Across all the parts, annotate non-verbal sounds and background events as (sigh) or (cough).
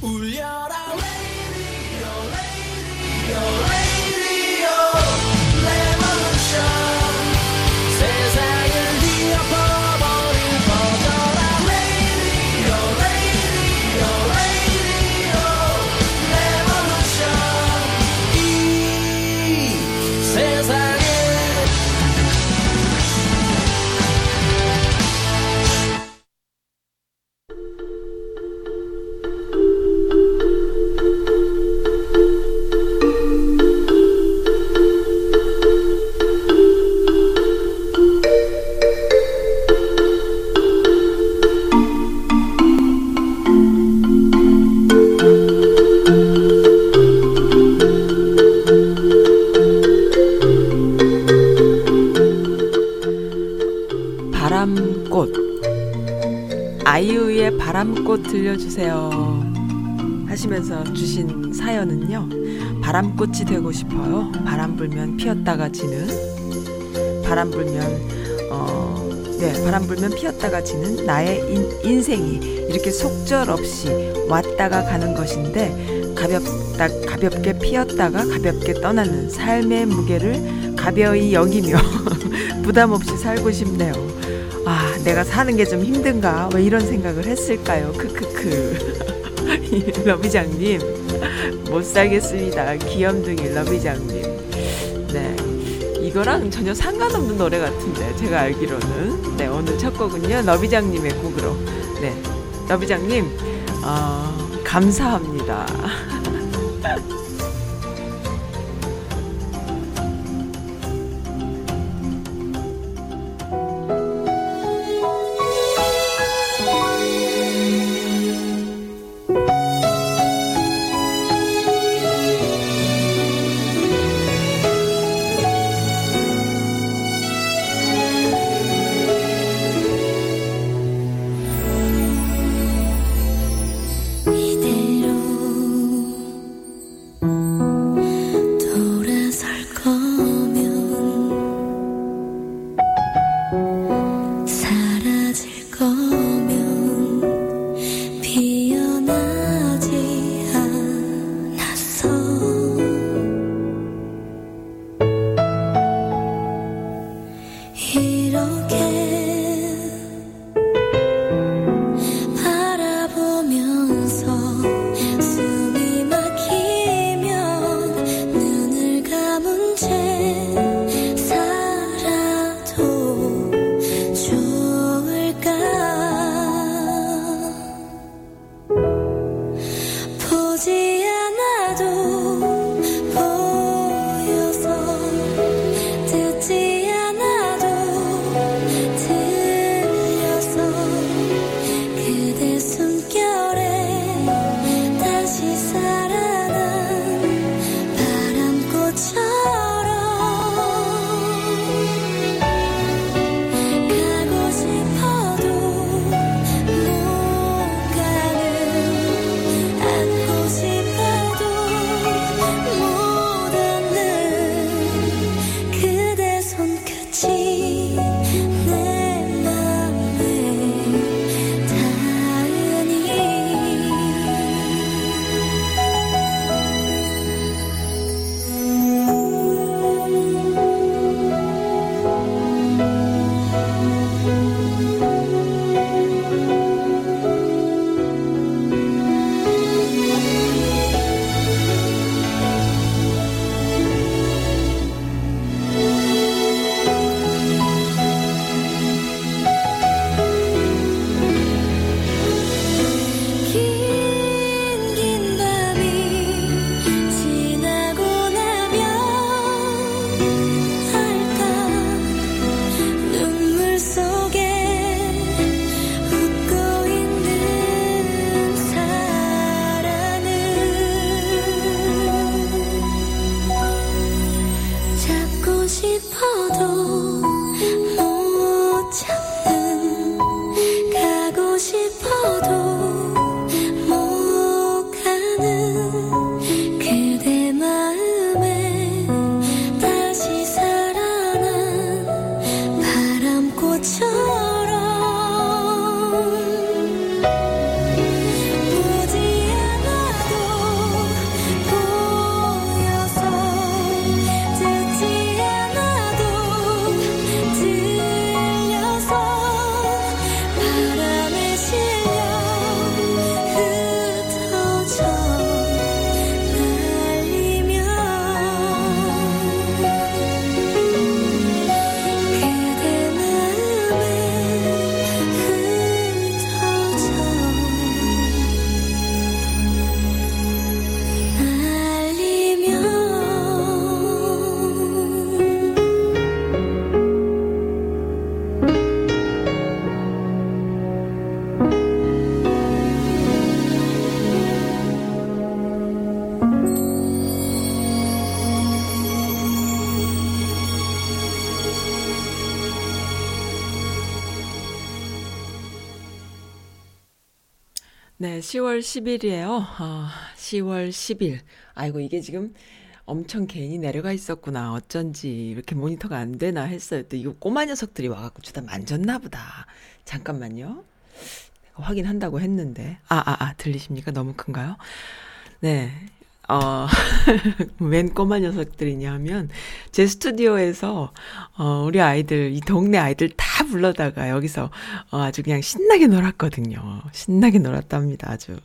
바람 바람꽃 들려주세요 하시면서 주신 사연은요 바람꽃이 되고 싶어요 바람 불면 피었다가 지는 바람 불면 어, 네 바람 불면 피었다가 지는 나의 인, 인생이 이렇게 속절없이 왔다가 가는 것인데 가볍다 가볍게 피었다가 가볍게 떠나는 삶의 무게를 가벼이 여기며 (laughs) 부담 없이 살고 싶네요. 아, 내가 사는 게 좀 힘든가? 왜 이런 생각을 했을까요? 크크 크. (laughs) 러비장님, 못 살겠습니다. 귀염둥이 러비장님. 네. 이거랑 전혀 상관없는 노래 같은데, 제가 알기로는. 네, 오늘 첫 곡은요, 러비장님의 곡으로. 네. 러비장님, 어, 감사 네, 10월 10일이에요. 아, 10월 10일. 아이고, 이게 지금 엄청 괜히 내려가 있었구나. 어쩐지 이렇게 모니터가 안 되나 했어요. 또 이거 꼬마 녀석들이 와갖고 주다 만졌나 보다. 잠깐만요. 확인한다고 했는데. 아, 아, 아, 들리십니까? 너무 큰가요? 네. 어, (laughs) 웬 꼬마 녀석들이냐 하면, 제 스튜디오에서, 어, 우리 아이들, 이 동네 아이들 다 불러다가 여기서, 어, 아주 그냥 신나게 놀았거든요. 신나게 놀았답니다. 아주.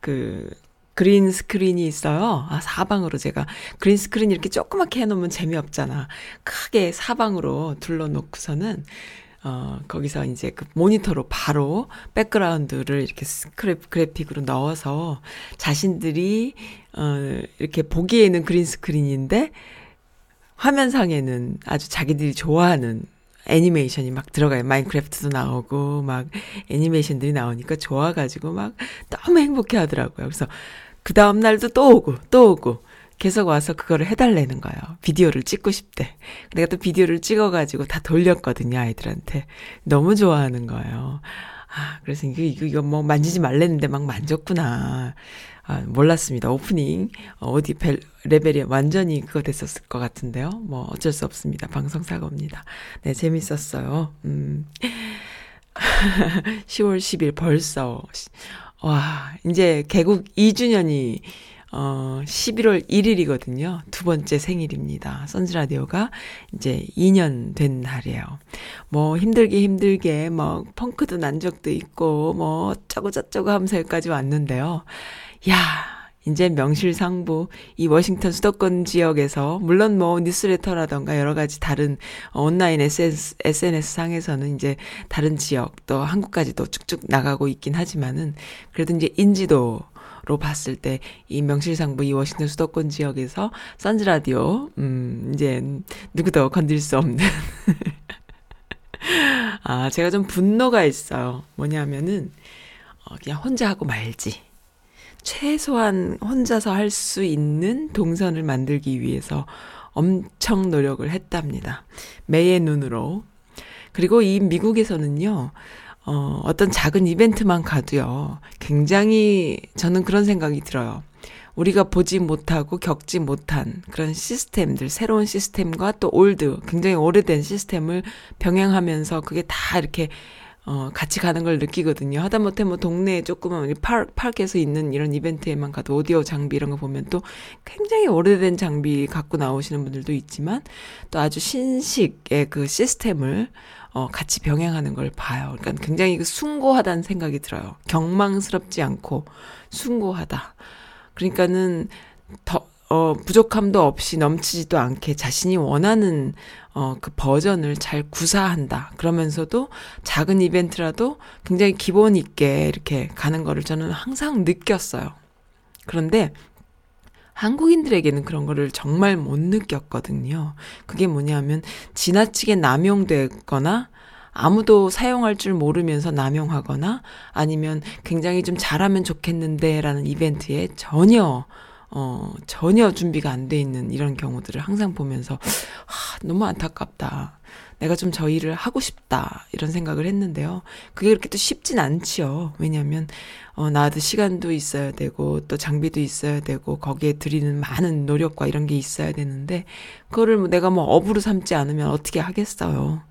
그, green screen이 있어요. 아, 사방으로 제가. green screen 이렇게 조그맣게 해놓으면 재미없잖아. 크게 사방으로 둘러놓고서는, 어, 거기서 이제 그 모니터로 바로 백그라운드를 이렇게 스크랩 그래픽으로 넣어서 자신들이, 어, 이렇게 보기에는 green screen인데 화면상에는 아주 자기들이 좋아하는 애니메이션이 막 들어가요. 마인크래프트도 나오고 막 애니메이션들이 나오니까 좋아가지고 막 너무 행복해 하더라고요. 그래서 그 다음날도 또 오고 또 오고 계속 와서 그거를 해달라는 거예요. 비디오를 찍고 싶대. 내가 또 비디오를 찍어가지고 다 돌렸거든요, 아이들한테. 너무 좋아하는 거예요. 아, 그래서 이거, 이거, 이거 뭐 만지지 말랬는데 막 만졌구나. 아, 몰랐습니다. 오프닝, 어, 어디 벨, 레벨이 완전히 그거 됐었을 것 같은데요. 뭐 어쩔 수 없습니다. 방송 사고입니다. 네, 재밌었어요. 음. (laughs) 10월 10일 벌써. 와, 이제 개국 2주년이 어, 11월 1일이거든요. 두 번째 생일입니다. 선즈라디오가 이제 2년 된 날이에요. 뭐 힘들게 힘들게 뭐 펑크도 난 적도 있고 뭐 어쩌고 저쩌고 하면서 여기까지 왔는데요. 야, 이제 명실상부 이 워싱턴 수도권 지역에서 물론 뭐 뉴스레터라던가 여러 가지 다른 온라인 SNS, SNS 상에서는 이제 다른 지역 또 한국까지도 쭉쭉 나가고 있긴 하지만은 그래도 이제 인지도 로 봤을 때 이 명실상부 이 워싱턴 수도권 지역에서 선즈 라디오 음 이제 누구도 건들 수 없는 (laughs) 아 제가 좀 분노가 있어요. 뭐냐면은 어 그냥 혼자 하고 말지. 최소한 혼자서 할 수 있는 동선을 만들기 위해서 엄청 노력을 했답니다. 매의 눈으로. 그리고 이 미국에서는요, 어, 어떤 작은 이벤트만 가도요, 굉장히 저는 그런 생각이 들어요. 우리가 보지 못하고 겪지 못한 그런 시스템들, 새로운 시스템과 또 old, 굉장히 오래된 시스템을 병행하면서 그게 다 이렇게 어, 같이 가는 걸 느끼거든요. 하다못해 뭐 동네에 조그만 park, park에서 있는 이런 이벤트에만 가도 오디오 장비 이런 거 보면 또 굉장히 오래된 장비 갖고 나오시는 분들도 있지만 또 아주 신식의 그 시스템을 어, 같이 병행하는 걸 봐요. 그러니까 굉장히 그 숭고하다는 생각이 들어요. 경망스럽지 않고 숭고하다. 그러니까는 더, 어, 부족함도 없이 넘치지도 않게 자신이 원하는 어, 그 버전을 잘 구사한다. 그러면서도 작은 이벤트라도 굉장히 기본 있게 이렇게 가는 거를 저는 항상 느꼈어요. 그런데 한국인들에게는 그런 거를 정말 못 느꼈거든요. 그게 뭐냐면 지나치게 남용되거나 아무도 사용할 줄 모르면서 남용하거나 아니면 굉장히 좀 잘하면 좋겠는데라는 이벤트에 전혀 어, 전혀 준비가 안 돼 있는 이런 경우들을 항상 보면서, 아, 너무 안타깝다. 내가 좀 저 일을 하고 싶다. 이런 생각을 했는데요. 그게 그렇게 또 쉽진 않지요. 왜냐면, 어, 나도 시간도 있어야 되고, 또 장비도 있어야 되고, 거기에 들이는 많은 노력과 이런 게 있어야 되는데, 그거를 뭐 내가 뭐 업으로 삼지 않으면 어떻게 하겠어요.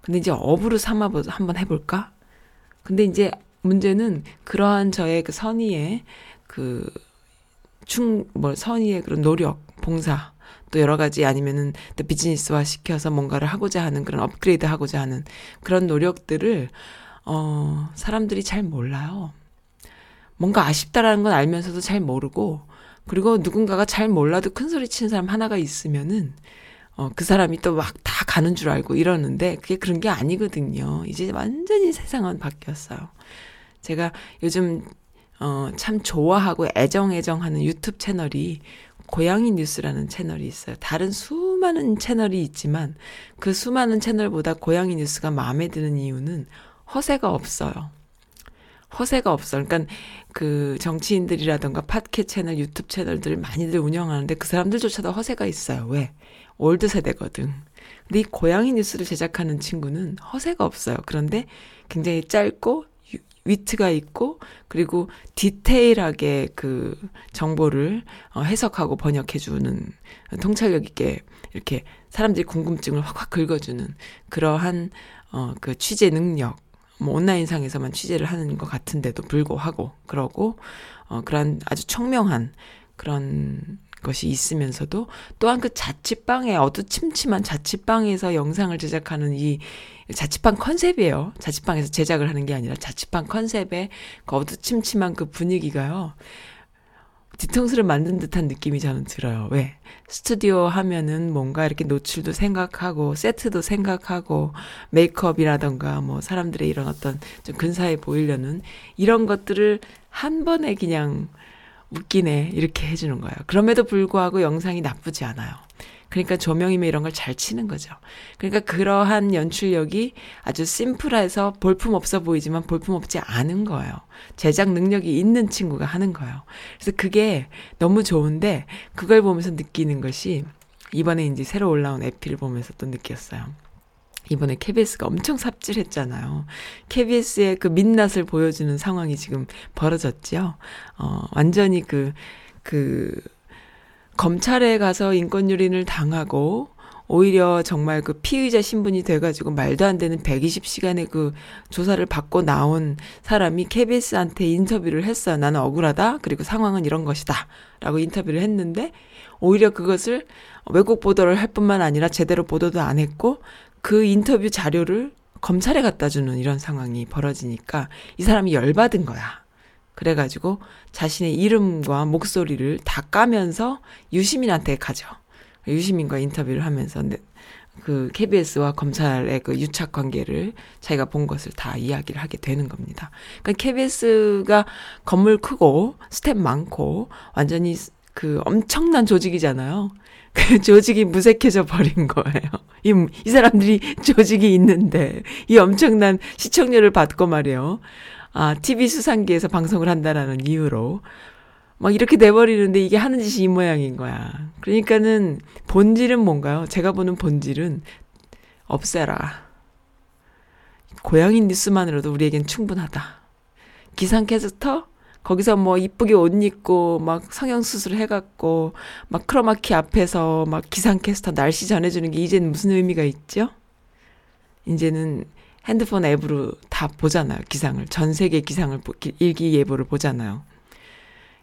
근데 이제 업으로 삼아 한번 해볼까? 근데 이제 문제는 그러한 저의 그 선의의 그 충, 뭐, 선의의 그런 노력, 봉사, 또 여러 가지 아니면은 또 비즈니스화 시켜서 뭔가를 하고자 하는 그런 업그레이드 하고자 하는 그런 노력들을, 어, 사람들이 잘 몰라요. 뭔가 아쉽다라는 건 알면서도 잘 모르고, 그리고 누군가가 잘 몰라도 큰 소리 치는 사람 하나가 있으면은, 어, 그 사람이 또 막 다 가는 줄 알고 이러는데, 그게 그런 게 아니거든요. 이제 완전히 세상은 바뀌었어요. 제가 요즘 어, 참 좋아하고 애정애정하는 유튜브 채널이 고양이 뉴스라는 채널이 있어요. 다른 수많은 채널이 있지만 그 수많은 채널보다 고양이 뉴스가 마음에 드는 이유는 허세가 없어요. 허세가 없어. 그러니까 그 정치인들이라던가 팟캐 채널, 유튜브 채널들을 많이들 운영하는데 그 사람들조차도 허세가 있어요. 왜? old 세대거든. 근데 이 고양이 뉴스를 제작하는 친구는 허세가 없어요. 그런데 굉장히 짧고 위트가 있고 그리고 디테일하게 그 정보를 어, 해석하고 번역해 주는 통찰력 있게 이렇게 사람들이 궁금증을 확확 긁어주는 그러한 어, 그 취재 능력, 뭐 온라인상에서만 취재를 하는 것 같은데도 불구하고 그러고 어, 그런 아주 청명한 그런 것이 있으면서도 또한 그 자취방에 어두침침한 자취방에서 영상을 제작하는 이 자취방 컨셉이에요. 자취방에서 제작을 하는 게 아니라 자취방 컨셉의 그 어두침침한 그 분위기가요. 뒤통수를 만든 듯한 느낌이 저는 들어요. 왜? 스튜디오 하면은 뭔가 이렇게 노출도 생각하고, 세트도 생각하고, 메이크업이라던가, 뭐, 사람들의 이런 어떤 좀 근사해 보이려는 이런 것들을 한 번에 그냥 웃기네. 이렇게 해주는 거예요. 그럼에도 불구하고 영상이 나쁘지 않아요. 그러니까 조명이면 이런 걸 잘 치는 거죠. 그러니까 그러한 연출력이 아주 심플해서 볼품 없어 보이지만 볼품 없지 않은 거예요. 제작 능력이 있는 친구가 하는 거예요. 그래서 그게 너무 좋은데 그걸 보면서 느끼는 것이 이번에 이제 새로 올라온 에피를 보면서 또 느꼈어요. 이번에 KBS가 엄청 삽질했잖아요. KBS의 그 민낯을 보여주는 상황이 지금 벌어졌죠. 어, 완전히 그, 그, 검찰에 가서 인권유린을 당하고, 오히려 정말 그 피의자 신분이 돼가지고 말도 안 되는 120시간의 그 조사를 받고 나온 사람이 KBS한테 인터뷰를 했어요. 나는 억울하다. 그리고 상황은 이런 것이다. 라고 인터뷰를 했는데, 오히려 그것을 외국 보도를 할 뿐만 아니라 제대로 보도도 안 했고, 그 인터뷰 자료를 검찰에 갖다 주는 이런 상황이 벌어지니까 이 사람이 열받은 거야. 그래가지고 자신의 이름과 목소리를 다 까면서 유시민한테 가죠. 유시민과 인터뷰를 하면서 그 KBS와 검찰의 그 유착 관계를 자기가 본 것을 다 이야기를 하게 되는 겁니다. 그러니까 KBS가 건물 크고 스텝 많고 완전히 그 엄청난 조직이잖아요. 그 조직이 무색해져 버린 거예요. 이, 이 사람들이 조직이 있는데, 이 엄청난 시청률을 받고 말이에요. 아, TV 수상기에서 방송을 한다라는 이유로. 막 이렇게 돼버리는데 이게 하는 짓이 이 모양인 거야. 그러니까는 본질은 뭔가요? 제가 보는 본질은 없애라. 고양이 뉴스만으로도 우리에겐 충분하다. 기상캐스터? 거기서 뭐 이쁘게 옷 입고 막 성형수술 해갖고 막 크로마키 앞에서 막 기상캐스터 날씨 전해주는 게 이제는 무슨 의미가 있죠? 이제는 핸드폰 앱으로 다 보잖아요. 기상을. 전 세계 기상을, 일기예보를 보잖아요.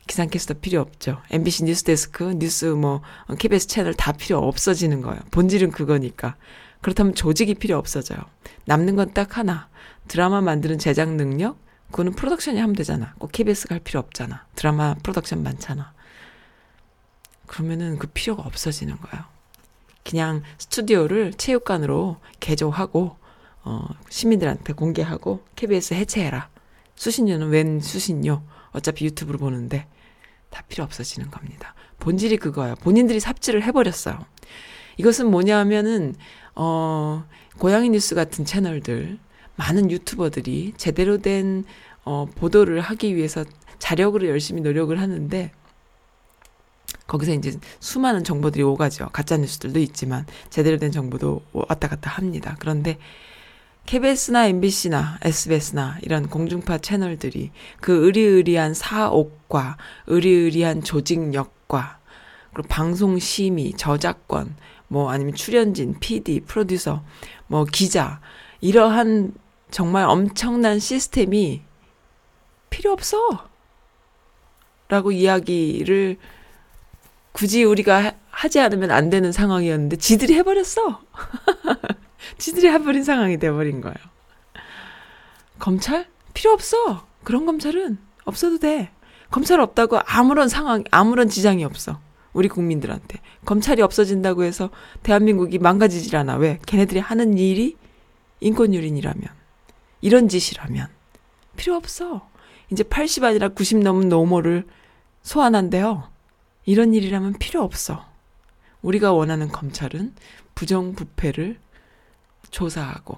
기상캐스터 필요 없죠. MBC 뉴스데스크, 뉴스 뭐, KBS 채널 다 필요 없어지는 거예요. 본질은 그거니까. 그렇다면 조직이 필요 없어져요. 남는 건 딱 하나. 드라마 만드는 제작 능력, 그거는 프로덕션이 하면 되잖아. 꼭 KBS가 할 필요 없잖아. 드라마 프로덕션 많잖아. 그러면은 그 필요가 없어지는 거예요. 그냥 스튜디오를 체육관으로 개조하고, 어, 시민들한테 공개하고, KBS 해체해라. 수신료는 웬 수신료? 어차피 유튜브로 보는데, 다 필요 없어지는 겁니다. 본질이 그거예요. 본인들이 삽질을 해버렸어요. 이것은 뭐냐면은, 어, 고양이 뉴스 같은 채널들, 많은 유튜버들이 제대로 된 어, 보도를 하기 위해서 자력으로 열심히 노력을 하는데 거기서 이제 수많은 정보들이 오가죠. 가짜 뉴스들도 있지만 제대로 된 정보도 왔다 갔다 합니다. 그런데 KBS나 MBC나 SBS나 이런 공중파 채널들이 그 의리의리한 사옥과 의리의리한 조직력과 그리고 방송 심의, 저작권, 뭐 아니면 출연진, PD, 프로듀서, 뭐 기자 이러한 정말 엄청난 시스템이 필요 없어. 라고 이야기를 굳이 우리가 하지 않으면 안 되는 상황이었는데 지들이 해버렸어. (laughs) 지들이 해버린 상황이 돼버린 거예요. 검찰? 필요 없어. 그런 검찰은 없어도 돼. 검찰 없다고 아무런 상황, 아무런 지장이 없어. 우리 국민들한테. 검찰이 없어진다고 해서 대한민국이 망가지질 않아. 왜? 걔네들이 하는 일이 인권유린이라면. 이런 짓이라면 필요 없어. 이제 80 아니라 90 넘은 노모를 소환한대요. 이런 일이라면 필요 없어. 우리가 원하는 검찰은 부정부패를 조사하고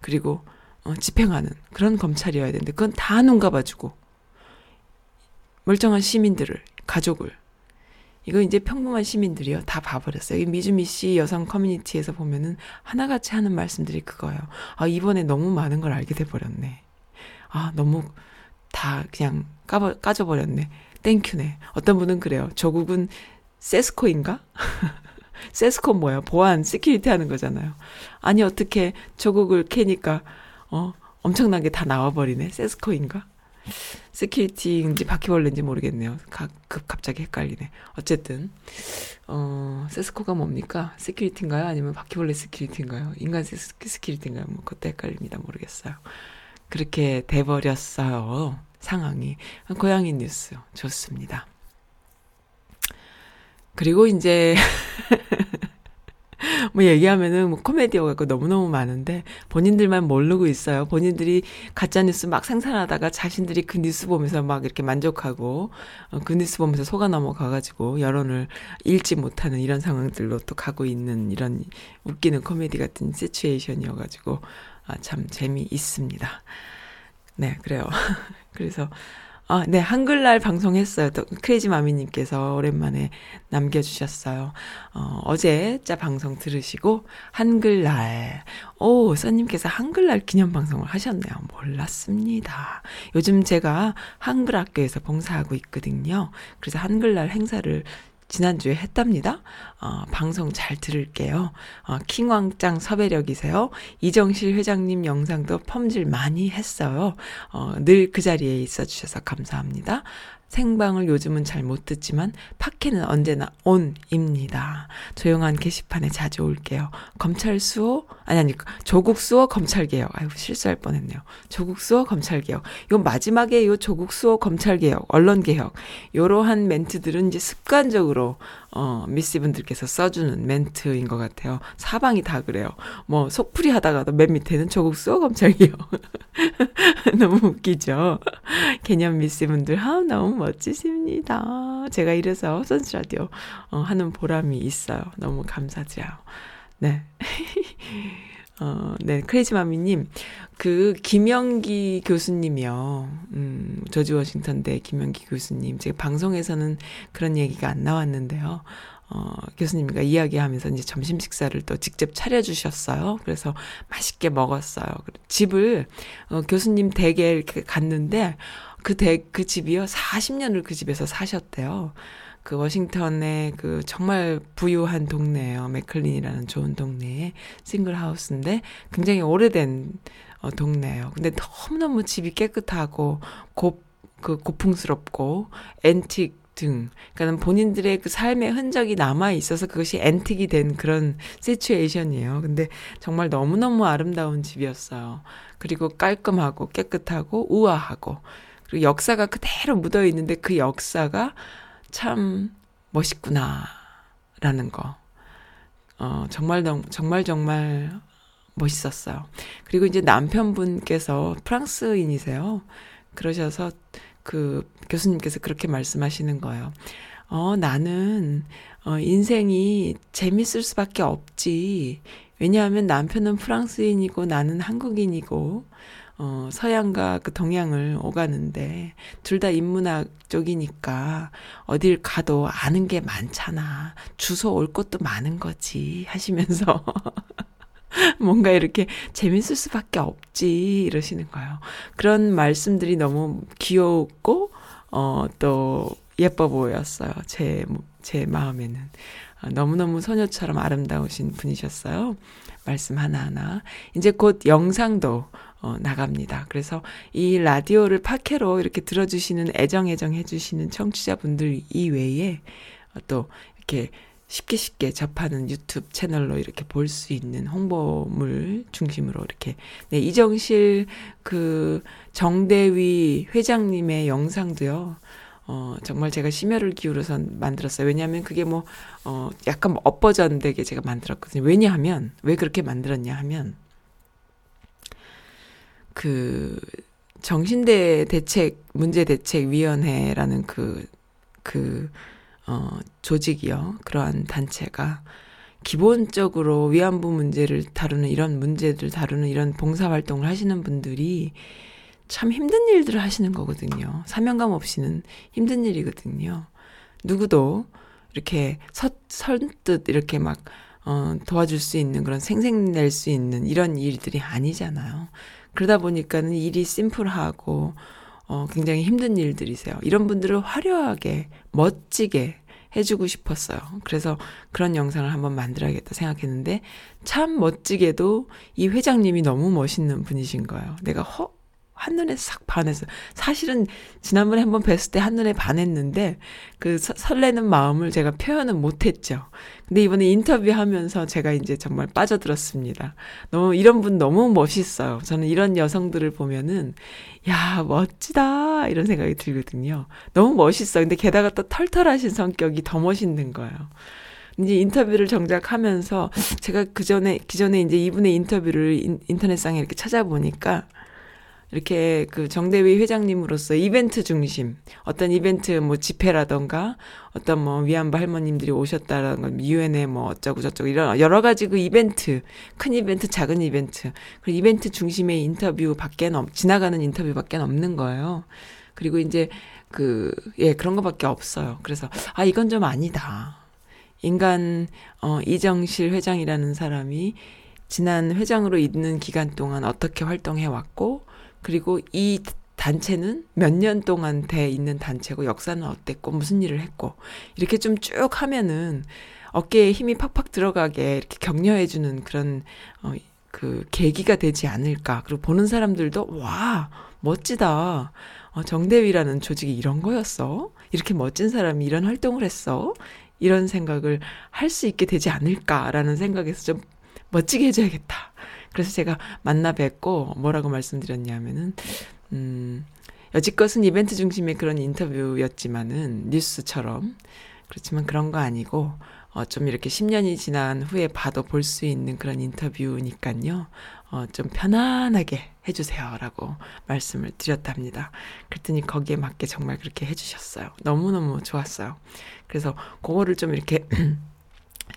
그리고 어, 집행하는 그런 검찰이어야 되는데 그건 다 눈 감아주고 멀쩡한 시민들을 가족을 이거 이제 평범한 시민들이요. 다 봐버렸어요. 이 미주미 씨 여성 커뮤니티에서 보면은 하나같이 하는 말씀들이 그거예요. 아, 이번에 너무 많은 걸 알게 돼버렸네. 아, 너무, 다 그냥 까버, 까져버렸네. thank you네. 어떤 분은 그래요. 조국은 세스코인가? (laughs) 세스코 뭐야? 보안, security 하는 거잖아요. 아니, 어떻게 조국을 캐니까, 어, 엄청나게 다 나와버리네. 세스코인가? security인지 바퀴벌레인지 모르겠네요. 가, 급 갑자기 헷갈리네. 어쨌든 어, 세스코가 뭡니까? security인가요? 아니면 바퀴벌레 security인가요? 인간 security인가요? 뭐 그것도 헷갈립니다. 모르겠어요. 그렇게 돼버렸어요. 상황이. 고양이 뉴스 좋습니다. 그리고 이제 (laughs) (laughs) 뭐 얘기하면은 뭐 코미디어 갖고 너무너무 많은데 본인들만 모르고 있어요. 본인들이 가짜 뉴스 막 생산하다가 자신들이 그 뉴스 보면서 막 이렇게 만족하고 어, 그 뉴스 보면서 속아 넘어가 가지고 여론을 읽지 못하는 이런 상황들로 또 가고 있는 이런 웃기는 코미디 같은 시츄에이션이어 가지고 아, 참 재미있습니다. 네, 그래요. (laughs) 그래서 아, 네, 한글날 방송했어요. 또 크레이지 마미님께서 오랜만에 남겨주셨어요. 어, 어제 짜 방송 들으시고 한글날. 오, 써님께서 한글날 기념 방송을 하셨네요. 몰랐습니다. 요즘 제가 한글 학교에서 봉사하고 있거든요. 그래서 한글날 행사를 지난주에 했답니다. 어, 방송 잘 들을게요. 어, 킹왕짱 섭외력이세요. 이정실 회장님 영상도 펌질 많이 했어요. 어, 늘 그 자리에 있어 주셔서 감사합니다. 생방을 요즘은 잘 못 듣지만 팟캐는 언제나 온입니다. 조용한 게시판에 자주 올게요. 검찰 수호 아니 아니 조국 수호 검찰 개혁. 아유 실수할 뻔했네요. 조국 수호 검찰 개혁. 요 마지막에 요 조국 수호 검찰 개혁, 언론 개혁. 요러한 멘트들은 이제 습관적으로 어, 미씨분들께서 써주는 멘트인 것 같아요. 사방이 다 그래요. 뭐, 속풀이 하다가도 맨 밑에는 조국 수호 검찰이요. (laughs) 너무 웃기죠? 개념 미씨분들, 아, 너무 멋지십니다. 제가 이래서 선수 라디오, 어, 하는 보람이 있어요. 너무 감사드려요. 네. (laughs) 어, 네, 크레이지마미님, 그, 김영기 교수님이요. 음, 저지 워싱턴대 김영기 교수님. 제가 방송에서는 그런 얘기가 안 나왔는데요. 어, 교수님과 이야기하면서 이제 점심 식사를 또 직접 차려주셨어요. 그래서 맛있게 먹었어요. 집을, 어, 교수님 댁에 이렇게 갔는데, 그 댁, 그 집이요. 40년을 그 집에서 사셨대요. 그 워싱턴의 그 정말 부유한 동네예요. 맥클린이라는 좋은 동네에 single house인데 굉장히 오래된 어, 동네예요. 근데 너무너무 집이 깨끗하고 고, 그 고풍스럽고 앤틱 등, 그러니까 본인들의 그 삶의 흔적이 남아 있어서 그것이 앤틱이 된 그런 시츄에이션이에요. 근데 정말 너무너무 아름다운 집이었어요. 그리고 깔끔하고 깨끗하고 우아하고 그리고 역사가 그대로 묻어 있는데 그 역사가 참 멋있구나. 라는 거. 어, 정말, 정말, 정말 멋있었어요. 그리고 이제 남편분께서 프랑스인이세요. 그러셔서 그 교수님께서 그렇게 말씀하시는 거예요. 어, 나는, 어, 인생이 재밌을 수밖에 없지. 왜냐하면 남편은 프랑스인이고 나는 한국인이고, 어, 서양과 그 동양을 오가는데 둘 다 인문학 쪽이니까 어딜 가도 아는 게 많잖아. 주소 올 곳도 많은 거지 하시면서 (laughs) 뭔가 이렇게 재밌을 수밖에 없지 이러시는 거예요. 그런 말씀들이 너무 귀엽고 어, 또 예뻐 보였어요. 제, 제 마음에는. 어, 너무너무 소녀처럼 아름다우신 분이셨어요. 말씀 하나하나. 이제 곧 영상도 어, 나갑니다. 그래서 이 라디오를 팟캐로 이렇게 들어주시는 애정애정 해주시는 청취자분들 이외에 어, 또 이렇게 쉽게 쉽게 접하는 유튜브 채널로 이렇게 볼 수 있는 홍보물 중심으로 이렇게 네 이정실 그 정대위 회장님의 영상도요. 어, 정말 제가 심혈을 기울여서 만들었어요. 왜냐하면 그게 뭐, 어, 약간 엇버전 되게 제가 만들었거든요. 왜냐하면, 왜 그렇게 만들었냐 하면, 그 정신대 대책 문제 대책 위원회라는 그 그, 어, 조직이요. 그러한 단체가 기본적으로 위안부 문제를 다루는 이런 문제들 다루는 이런 봉사 활동을 하시는 분들이 참 힘든 일들을 하시는 거거든요. 사명감 없이는 힘든 일이거든요. 누구도 이렇게 서, 선뜻 이렇게 막 어, 도와줄 수 있는 그런 생생낼 수 있는 이런 일들이 아니잖아요. 그러다 보니까는 일이 심플하고 어, 굉장히 힘든 일들이세요. 이런 분들을 화려하게, 멋지게 해주고 싶었어요. 그래서 그런 영상을 한번 만들어야겠다 생각했는데, 참 멋지게도 이 회장님이 너무 멋있는 분이신 거예요. 내가 허, 한눈에 싹 반했어요. 사실은 지난번에 한번 뵀을 때 한눈에 반했는데 그 서, 설레는 마음을 제가 표현은 못했죠. 근데 이번에 인터뷰하면서 제가 이제 정말 빠져들었습니다. 너무 이런 분 너무 멋있어요. 저는 이런 여성들을 보면은 야 멋지다 이런 생각이 들거든요. 너무 멋있어. 근데 게다가 또 털털하신 성격이 더 멋있는 거예요. 이제 인터뷰를 정작 하면서 제가 그 전에 기존에 이제 이분의 인터뷰를 인, 인터넷상에 이렇게 찾아보니까 이렇게 그 정대위 회장님으로서 이벤트 중심, 어떤 이벤트 뭐 집회라던가 어떤 뭐 위안부 할머님들이 오셨다라는 건 유엔에 뭐 어쩌고 저쩌고 이런 여러 가지 그 이벤트, 큰 이벤트, 작은 이벤트, 그 이벤트 중심의 인터뷰 밖에 없, 지나가는 인터뷰 밖에 없는 거예요. 그리고 이제 그, 예, 그런 거밖에 없어요. 그래서, 아, 이건 좀 아니다. 인간, 어, 이정실 회장이라는 사람이 지난 회장으로 있는 기간 동안 어떻게 활동해 왔고, 그리고 이 단체는 몇 년 동안 돼 있는 단체고 역사는 어땠고 무슨 일을 했고 이렇게 좀 쭉 하면은 어깨에 힘이 팍팍 들어가게 이렇게 격려해주는 그런 어, 그 계기가 되지 않을까. 그리고 보는 사람들도 와 멋지다. 어, 정대위라는 조직이 이런 거였어. 이렇게 멋진 사람이 이런 활동을 했어. 이런 생각을 할 수 있게 되지 않을까라는 생각에서 좀 멋지게 해줘야겠다. 그래서 제가 만나 뵙고 뭐라고 말씀드렸냐면은, 음, 여지껏은 이벤트 중심의 그런 인터뷰였지만은, 뉴스처럼. 그렇지만 그런 거 아니고, 어, 좀 이렇게 10년이 지난 후에 봐도 볼 수 있는 그런 인터뷰니까요. 어, 좀 편안하게 해주세요. 라고 말씀을 드렸답니다. 그랬더니 거기에 맞게 정말 그렇게 해주셨어요. 너무너무 좋았어요. 그래서 그거를 좀 이렇게 (clears throat)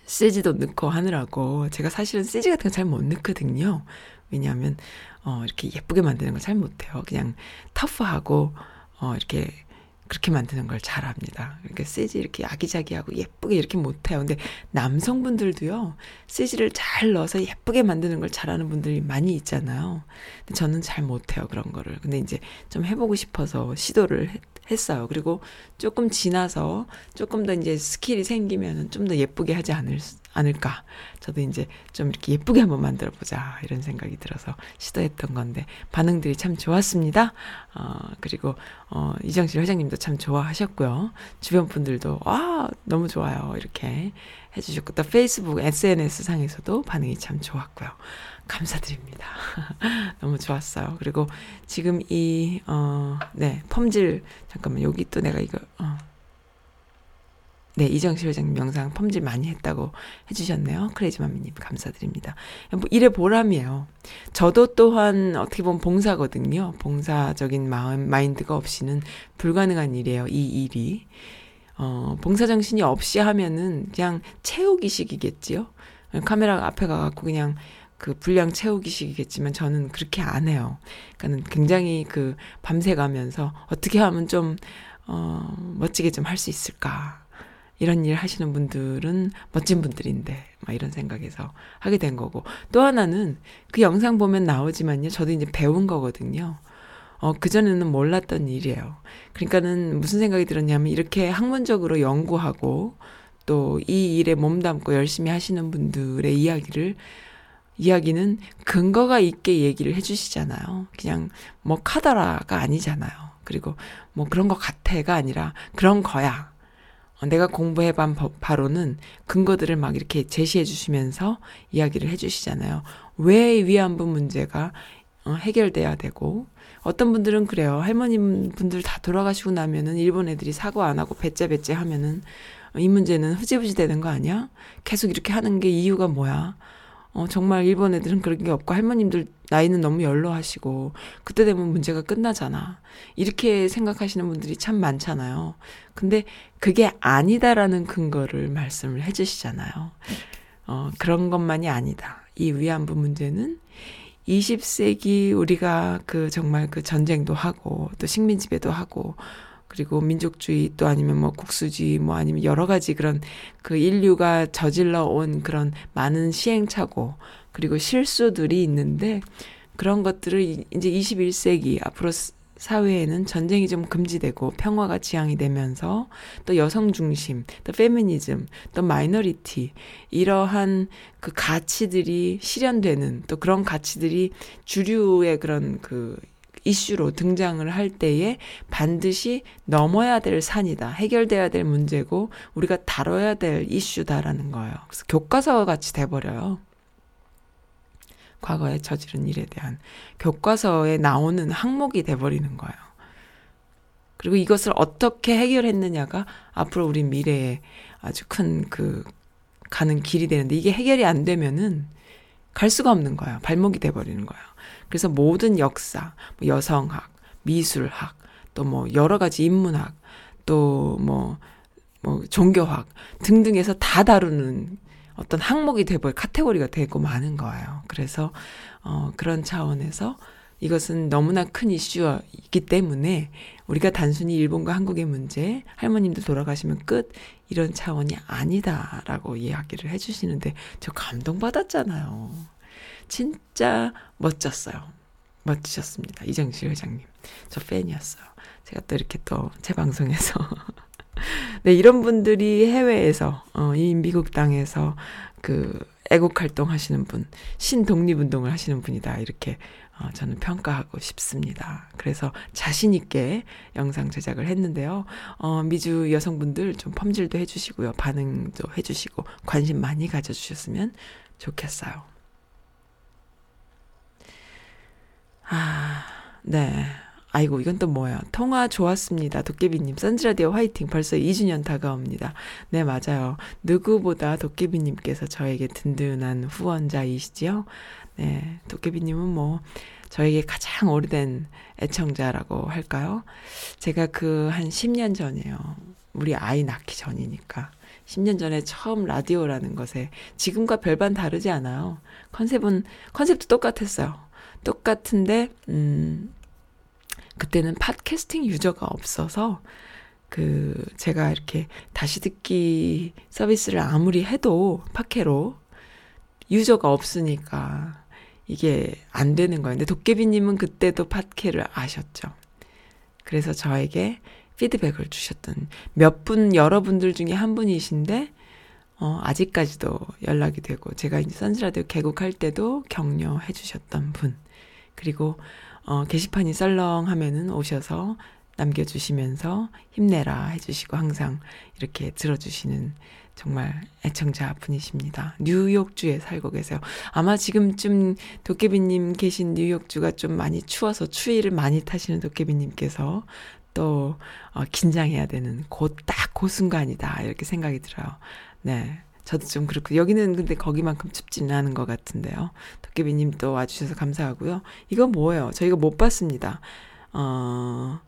CG도 넣고 하느라고 제가 사실은 CG 같은 거 잘 못 넣거든요. 왜냐하면 어 이렇게 예쁘게 만드는 걸 잘 못해요. 그냥 터프하고 어 이렇게 그렇게 만드는 걸 잘합니다. 그러니까 CG 이렇게 아기자기하고 예쁘게 이렇게 못해요. 근데 남성분들도요, CG를 잘 넣어서 예쁘게 만드는 걸 잘하는 분들이 많이 있잖아요. 근데 저는 잘 못해요, 그런 거를. 근데 이제 좀 해보고 싶어서 시도를 했, 했어요. 그리고 조금 지나서 조금 더 이제 skill이 생기면은 좀 더 예쁘게 하지 않을, 않을까. 저도 이제 좀 이렇게 예쁘게 한번 만들어 보자. 이런 생각이 들어서 시도했던 건데, 반응들이 참 좋았습니다. 어, 그리고, 어, 이정실 회장님도 참 좋아하셨고요. 주변 분들도, 와, 너무 좋아요. 이렇게 해주셨고, 또 페이스북, SNS 상에서도 반응이 참 좋았고요. 감사드립니다. (laughs) 너무 좋았어요. 그리고 지금 이, 어, 네, 펌질, 잠깐만, 여기 또 내가 이거, 어. 네, 이정실 회장님 영상 펌질 많이 했다고 해주셨네요. 크레이지맘미님 감사드립니다. 뭐 이래 보람이에요. 저도 또한 어떻게 보면 봉사거든요. 봉사적인 마음, 마인드가 없이는 불가능한 일이에요. 이 일이. 어, 봉사정신이 없이 하면은 그냥 채우기식이겠지요. 카메라 앞에 가갖고 그냥 그 분량 채우기식이겠지만 저는 그렇게 안 해요. 그러니까는 굉장히 그 밤새 가면서 어떻게 하면 좀, 어, 멋지게 좀 할 수 있을까. 이런 일 하시는 분들은 멋진 분들인데, 막 이런 생각에서 하게 된 거고. 또 하나는 그 영상 보면 나오지만요. 저도 이제 배운 거거든요. 어, 그전에는 몰랐던 일이에요. 그러니까는 무슨 생각이 들었냐면 이렇게 학문적으로 연구하고 또 이 일에 몸담고 열심히 하시는 분들의 이야기를 이야기는 근거가 있게 얘기를 해주시잖아요. 그냥 뭐 카더라가 아니잖아요. 그리고 뭐 그런 것 같아가 아니라 그런 거야. 어, 내가 공부해 본 바로는 근거들을 막 이렇게 제시해 주시면서 이야기를 해 주시잖아요. 왜 위안부 문제가 어, 해결돼야 되고 어떤 분들은 그래요. 할머님 분들 다 돌아가시고 나면은 일본 애들이 사고 안 하고 배째 배째 하면은 이 문제는 흐지부지 되는 거 아니야? 계속 이렇게 하는 게 이유가 뭐야? 어, 정말 일본 애들은 그런 게 없고 할머님들 나이는 너무 연로하시고 그때 되면 문제가 끝나잖아. 이렇게 생각하시는 분들이 참 많잖아요. 근데 그게 아니다라는 근거를 말씀을 해 주시잖아요. 어, 그런 것만이 아니다. 이 위안부 문제는 20세기 우리가 그 정말 그 전쟁도 하고 또 식민 지배도 하고 그리고 민족주의 또 아니면 뭐 국수주의 뭐 아니면 여러 가지 그런 그 인류가 저질러 온 그런 많은 시행착오 그리고 실수들이 있는데 그런 것들을 이제 21세기 앞으로 사회에는 전쟁이 좀 금지되고 평화가 지향이 되면서 또 여성 중심, 또 페미니즘, 또 마이너리티 이러한 그 가치들이 실현되는 또 그런 가치들이 주류의 그런 그 이슈로 등장을 할 때에 반드시 넘어야 될 산이다. 해결돼야 될 문제고 우리가 다뤄야 될 이슈다라는 거예요. 그래서 교과서 같이 돼 버려요. 과거에 저지른 일에 대한 교과서에 나오는 항목이 돼버리는 거예요. 그리고 이것을 어떻게 해결했느냐가 앞으로 우리 미래에 아주 큰 그 가는 길이 되는데 이게 해결이 안 되면은 갈 수가 없는 거예요. 발목이 돼버리는 거예요. 그래서 모든 역사, 뭐 여성학, 미술학, 또 뭐 여러 가지 인문학, 또 뭐, 뭐 종교학 등등에서 다 다루는 어떤 항목이 되고 카테고리가 되고 많은 거예요. 그래서 어 그런 차원에서 이것은 너무나 큰 이슈이기 때문에 우리가 단순히 일본과 한국의 문제, 할머님들 돌아가시면 끝 이런 차원이 아니다라고 이야기를 해주시는데 저 감동받았잖아요. 진짜 멋졌어요. 멋지셨습니다. 이정실 회장님. 저 팬이었어요. 제가 또 이렇게 또 제 방송에서 (laughs) (laughs) 네, 이런 분들이 해외에서, 어, 이 미국 땅에서 그 애국 활동 하시는 분, 신독립 운동을 하시는 분이다. 이렇게 어, 저는 평가하고 싶습니다. 그래서 자신있게 영상 제작을 했는데요. 어, 미주 여성분들 좀 펌질도 해주시고요. 반응도 해주시고, 관심 많이 가져주셨으면 좋겠어요. 아, 네. 아이고, 이건 또 뭐야. 통화 좋았습니다. 도깨비님, 선즈라디오 화이팅. 벌써 2주년 다가옵니다. 네, 맞아요. 누구보다 도깨비님께서 저에게 든든한 후원자이시지요? 네, 도깨비님은 뭐, 저에게 가장 오래된 애청자라고 할까요? 제가 그 한 10년 전이에요. 우리 아이 낳기 전이니까. 10년 전에 처음 라디오라는 것에 지금과 별반 다르지 않아요. 컨셉은, 컨셉도 똑같았어요. 똑같은데, 음, 그때는 팟캐스팅 유저가 없어서, 그, 제가 이렇게 다시 듣기 서비스를 아무리 해도 팟캐로 유저가 없으니까 이게 안 되는 거예요. 근데 도깨비님은 그때도 팟캐를 아셨죠. 그래서 저에게 피드백을 주셨던 몇 분, 여러분들 중에 한 분이신데, 어, 아직까지도 연락이 되고, 제가 이제 선즈라디오 개국할 때도 격려해 주셨던 분. 그리고 어, 게시판이 썰렁하면은 오셔서 남겨주시면서 힘내라 해주시고 항상 이렇게 들어주시는 정말 애청자 분이십니다. 뉴욕주에 살고 계세요. 아마 지금쯤 도깨비님 계신 뉴욕주가 좀 많이 추워서 추위를 많이 타시는 도깨비님께서 또 어, 긴장해야 되는 곧딱그 순간이다 이렇게 생각이 들어요. 네. 저도 좀 그렇고 여기는 근데 거기만큼 춥지는 않은 것 같은데요. 도깨비님 또 와주셔서 감사하고요. 이거 뭐예요? 저희가 못 봤습니다. 어,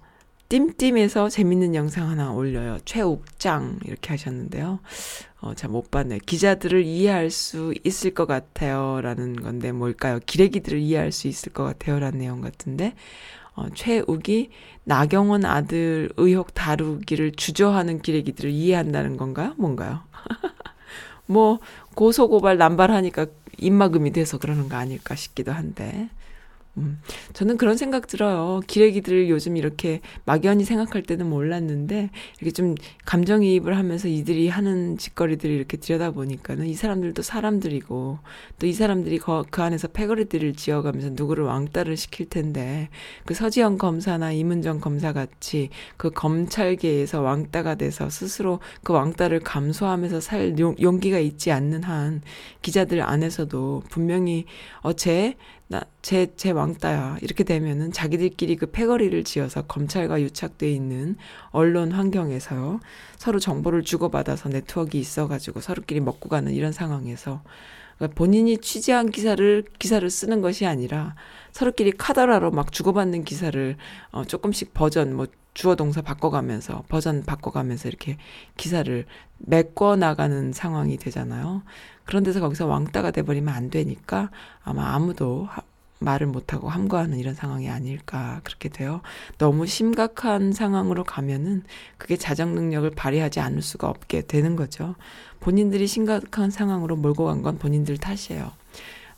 띨띨에서 재밌는 영상 하나 올려요. 최욱장 이렇게 하셨는데요. 어, 잘 못 봤네. 기자들을 이해할 수 있을 것 같아요. 라는 건데 뭘까요? 기레기들을 이해할 수 있을 것 같아요. 라는 내용 같은데 어, 최욱이 나경원 아들 의혹 다루기를 주저하는 기레기들을 이해한다는 건가요? 뭔가요? (laughs) 뭐 고소고발 남발하니까 입막음이 돼서 그러는 거 아닐까 싶기도 한데 음, 저는 그런 생각 들어요. 기레기들 요즘 이렇게 막연히 생각할 때는 몰랐는데, 이렇게 좀 감정이입을 하면서 이들이 하는 짓거리들을 이렇게 들여다보니까는 이 사람들도 사람들이고, 또 이 사람들이 거, 그 안에서 패거리들을 지어가면서 누구를 왕따를 시킬 텐데, 그 서지영 검사나 이문정 검사 같이 그 검찰계에서 왕따가 돼서 스스로 그 왕따를 감수하면서 살 용기가 있지 않는 한 기자들 안에서도 분명히, 어, 쟤, 나, 제, 제 왕따야. 이렇게 되면은 자기들끼리 그 패거리를 지어서 검찰과 유착돼 있는 언론 환경에서 서로 정보를 주고받아서 네트워크 있어가지고 서로끼리 먹고 가는 이런 상황에서 그러니까 본인이 취재한 기사를, 기사를 쓰는 것이 아니라 서로끼리 카더라로 막 주고받는 기사를 어, 조금씩 버전, 뭐 주어 동사 바꿔가면서 버전 바꿔가면서 이렇게 기사를 메꿔 나가는 상황이 되잖아요. 그런 데서 거기서 왕따가 돼버리면 안 되니까 아마 아무도 하, 말을 못하고 함구하는 이런 상황이 아닐까 그렇게 돼요. 너무 심각한 상황으로 가면은 그게 자정 능력을 발휘하지 않을 수가 없게 되는 거죠. 본인들이 심각한 상황으로 몰고 간 건 본인들 탓이에요.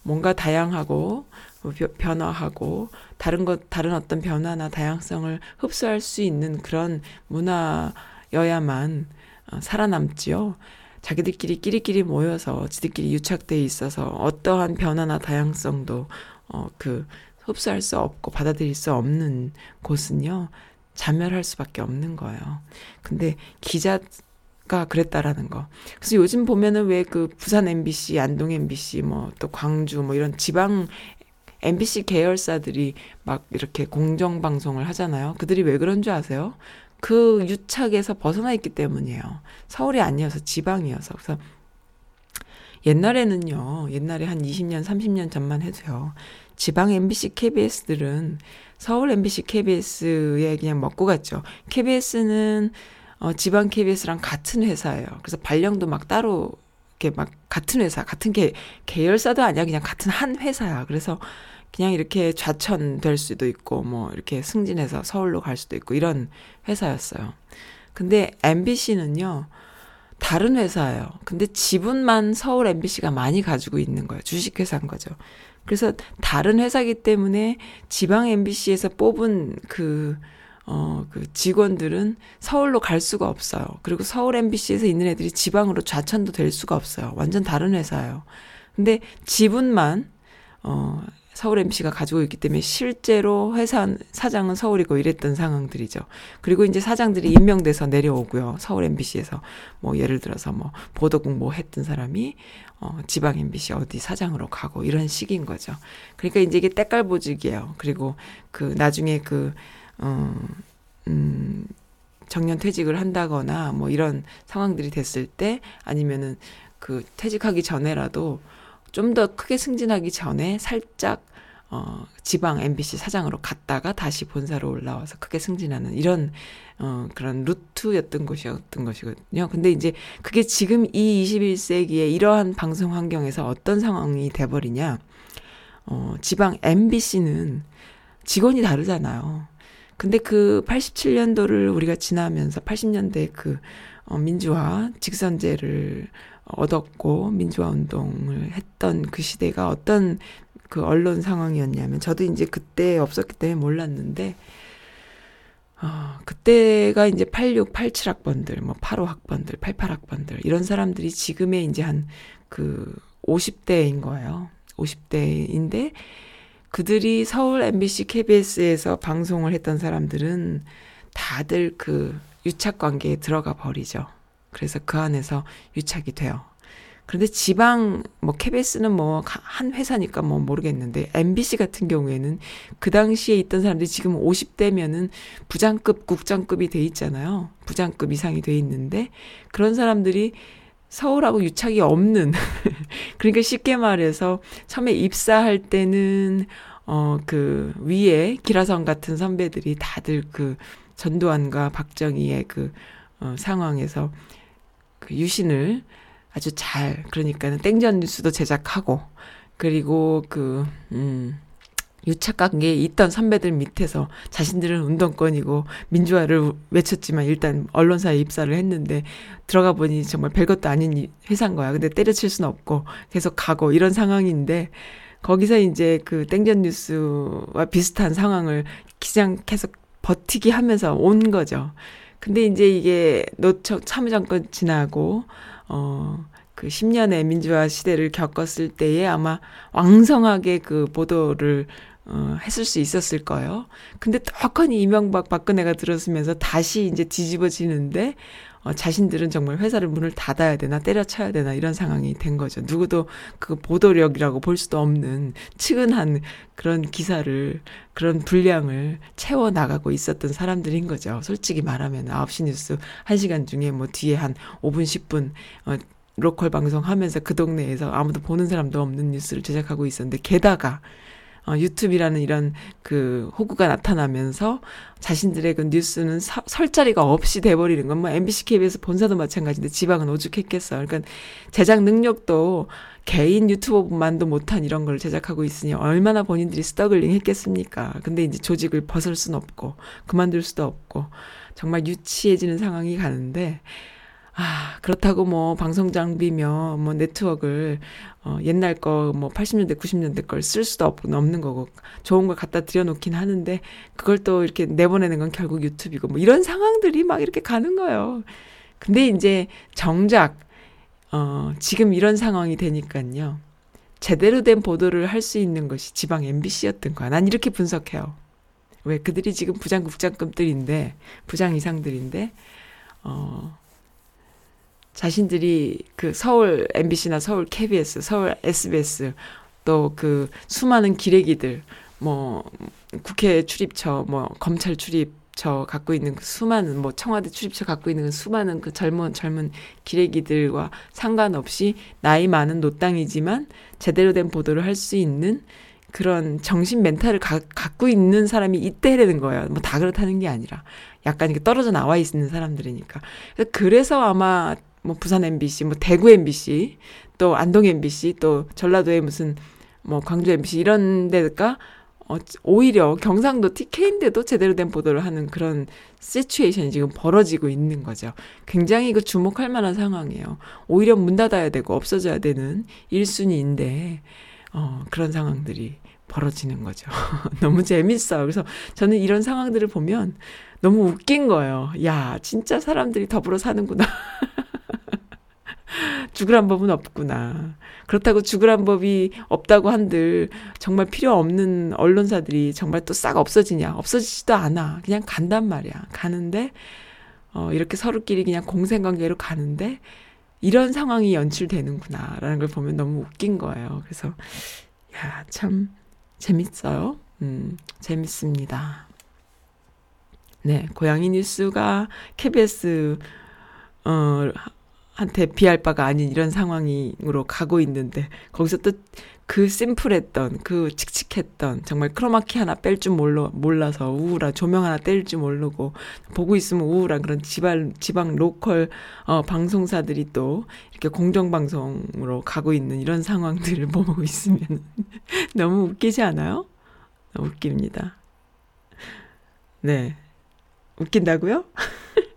뭔가 다양하고 뭐 변화하고 다른 것 다른 어떤 변화나 다양성을 흡수할 수 있는 그런 문화여야만 어, 살아남지요. 자기들끼리 끼리끼리 모여서 지들끼리 유착돼 있어서 어떠한 변화나 다양성도 어 그 흡수할 수 없고 받아들일 수 없는 곳은요. 자멸할 수밖에 없는 거예요. 근데 기자 가 그랬다라는 거. 그래서 요즘 보면은 왜 그 부산 MBC, 안동 MBC, 뭐 또 광주 뭐 이런 지방 MBC 계열사들이 막 이렇게 공정 방송을 하잖아요. 그들이 왜 그런 줄 아세요? 그 유착에서 벗어나 있기 때문이에요. 서울이 아니어서 지방이어서. 그래서 옛날에는요, 옛날에 한 20년, 30년 전만 해도요, 지방 MBC, KBS들은 서울 MBC, KBS에 그냥 먹고 갔죠. KBS는 어, 지방 KBS랑 같은 회사예요. 그래서 발령도 막 따로 이렇게 막 같은 회사, 같은 계, 계열사도 아니야. 그냥 같은 한 회사야. 그래서 그냥 이렇게 좌천될 수도 있고 뭐 이렇게 승진해서 서울로 갈 수도 있고 이런 회사였어요. 근데 MBC는요. 다른 회사예요. 근데 지분만 서울 MBC가 많이 가지고 있는 거예요. 주식회사인 거죠. 그래서 다른 회사기 때문에 지방 MBC에서 뽑은 그, 어, 그 직원들은 서울로 갈 수가 없어요. 그리고 서울 MBC에서 있는 애들이 지방으로 좌천도 될 수가 없어요. 완전 다른 회사예요. 근데 지분만, 어, 서울 MC가 가지고 있기 때문에 실제로 회사 사장은 서울이고 이랬던 상황들이죠. 그리고 이제 사장들이 임명돼서 내려오고요. 서울 MBC에서 뭐 예를 들어서 뭐 보도국 뭐 했던 사람이 어 지방 MBC 어디 사장으로 가고 이런 식인 거죠. 그러니까 이제 이게 때깔보직이에요. 그리고 그 나중에 그 어, 음, 정년 퇴직을 한다거나 뭐 이런 상황들이 됐을 때 아니면은 그 퇴직하기 전에라도 좀 더 크게 승진하기 전에 살짝 어, 지방 MBC 사장으로 갔다가 다시 본사로 올라와서 크게 승진하는 이런 어, 그런 루트였던 것이었던 것이거든요. 근데 이제 그게 지금 이 21세기에 이러한 방송 환경에서 어떤 상황이 돼버리냐. 어, 지방 MBC는 직원이 다르잖아요. 근데 그 87년도를 우리가 지나면서 80년대 그 어, 민주화, 직선제를 얻었고 민주화 운동을 했던 그 시대가 어떤 그 언론 상황이었냐면 저도 이제 그때 없었기 때문에 몰랐는데 어, 그때가 이제 86, 87학번들, 뭐 85학번들, 88학번들 이런 사람들이 지금의 이제 한 그 50대인 거예요. 50대인데 그들이 서울 MBC KBS에서 방송을 했던 사람들은 다들 그 유착 관계에 들어가 버리죠. 그래서 그 안에서 유착이 돼요. 그런데 지방 뭐 KBS는 뭐 한 회사니까 뭐 모르겠는데 MBC 같은 경우에는 그 당시에 있던 사람들이 지금 50대면은 부장급 국장급이 돼 있잖아요. 부장급 이상이 돼 있는데 그런 사람들이 서울하고 유착이 없는 (laughs) 그러니까 쉽게 말해서 처음에 입사할 때는 어 그 위에 기라성 같은 선배들이 다들 그 전두환과 박정희의 그 어, 상황에서 그 유신을 아주 잘 그러니까는 땡전 뉴스도 제작하고 그리고 그 음. 유착 관계에 있던 선배들 밑에서 자신들은 운동권이고 민주화를 외쳤지만 일단 언론사에 입사를 했는데 들어가 보니 정말 별것도 아닌 회사인 거야. 근데 때려칠 수는 없고 계속 가고 이런 상황인데 거기서 이제 그 땡전 뉴스와 비슷한 상황을 기장 계속 버티기 하면서 온 거죠. 근데 이제 이게 노처 참여정권 지나고 어. 그 10년의 민주화 시대를 겪었을 때에 아마 왕성하게 그 보도를 어, 했을 수 있었을 거예요. 근데 떡하니 이명박 박근혜가 들었으면서 다시 이제 뒤집어지는데 어, 자신들은 정말 회사를 문을 닫아야 되나 때려쳐야 되나 이런 상황이 된 거죠. 누구도 그 보도력이라고 볼 수도 없는 측은한 그런 기사를 그런 분량을 채워 나가고 있었던 사람들인 거죠. 솔직히 말하면 9시 뉴스 1시간 중에 뭐 뒤에 한 5분 10분 어 local 방송 하면서 그 동네에서 아무도 보는 사람도 없는 뉴스를 제작하고 있었는데 게다가 어, 유튜브라는 이런 그 호구가 나타나면서 자신들의 그 뉴스는 사, 설 자리가 없이 돼버리는 건 뭐 MBC, KBS 본사도 마찬가지인데 지방은 오죽했겠어요. 그러니까 제작 능력도 개인 유튜버만도 못한 이런 걸 제작하고 있으니 얼마나 본인들이 struggling 했겠습니까. 근데 이제 조직을 벗을 수는 없고 그만둘 수도 없고 정말 유치해지는 상황이 가는데 아, 그렇다고 뭐 방송 장비며 뭐 네트워크를 어, 옛날 거 뭐 80년대 90년대 걸 쓸 수도 없, 없는 거고 좋은 걸 갖다 들여 놓긴 하는데 그걸 또 이렇게 내보내는 건 결국 유튜브이고 뭐 이런 상황들이 막 이렇게 가는 거예요. 근데 이제 정작 어, 지금 이런 상황이 되니까요. 제대로 된 보도를 할 수 있는 것이 지방 MBC였던 거야. 난 이렇게 분석해요. 왜 그들이 지금 부장 국장급들인데 부장 이상들인데 어 자신들이 그 서울 MBC나 서울 KBS, 서울 SBS 또 그 수많은 기레기들 뭐 국회 출입처 뭐 검찰 출입처 갖고 있는 그 수많은 뭐 청와대 출입처 갖고 있는 그 수많은 그 젊은 젊은 기레기들과 상관없이 나이 많은 노땅이지만 제대로 된 보도를 할 수 있는 그런 정신 멘탈을 가, 갖고 있는 사람이 이때라는 거예요. 뭐 다 그렇다는 게 아니라 약간 이렇게 떨어져 나와 있는 사람들이니까. 그래서 아마 뭐 부산 MBC, 뭐 대구 MBC, 또 안동 MBC, 또 전라도에 무슨 뭐 광주 MBC 이런 데가 어, 오히려 경상도 TK인데도 제대로 된 보도를 하는 그런 시츄에이션이 지금 벌어지고 있는 거죠. 굉장히 그 주목할 만한 상황이에요. 오히려 문 닫아야 되고 없어져야 되는 1순위인데, 어, 그런 상황들이 벌어지는 거죠. (laughs) 너무 재밌어요. 그래서 저는 이런 상황들을 보면 너무 웃긴 거예요. 야, 진짜 사람들이 더불어 사는구나. (laughs) 죽으란 법은 없구나. 그렇다고 죽으란 법이 없다고 한들 정말 필요 없는 언론사들이 정말 또 싹 없어지냐? 없어지지도 않아. 그냥 간단 말이야. 가는데, 어, 이렇게 서로끼리 그냥 공생관계로 가는데, 이런 상황이 연출되는구나. 라는 걸 보면 너무 웃긴 거예요. 그래서, 야, 참, 재밌어요. 음, 재밌습니다. 네, 고양이 뉴스가 KBS, 어, 한테 비할 바가 아닌 이런 상황으로 가고 있는데 거기서 또 그 심플했던 그 칙칙했던 정말 크로마키 하나 뺄 줄 몰라 몰라서 우울한 조명 하나 뗄 줄 모르고 보고 있으면 우울한 그런 지방 지방 로컬 어 방송사들이 또 이렇게 공정 방송으로 가고 있는 이런 상황들을 (laughs) 보고 있으면 (laughs) 너무 웃기지 않아요? 웃깁니다. 네. 웃긴다고요? (laughs)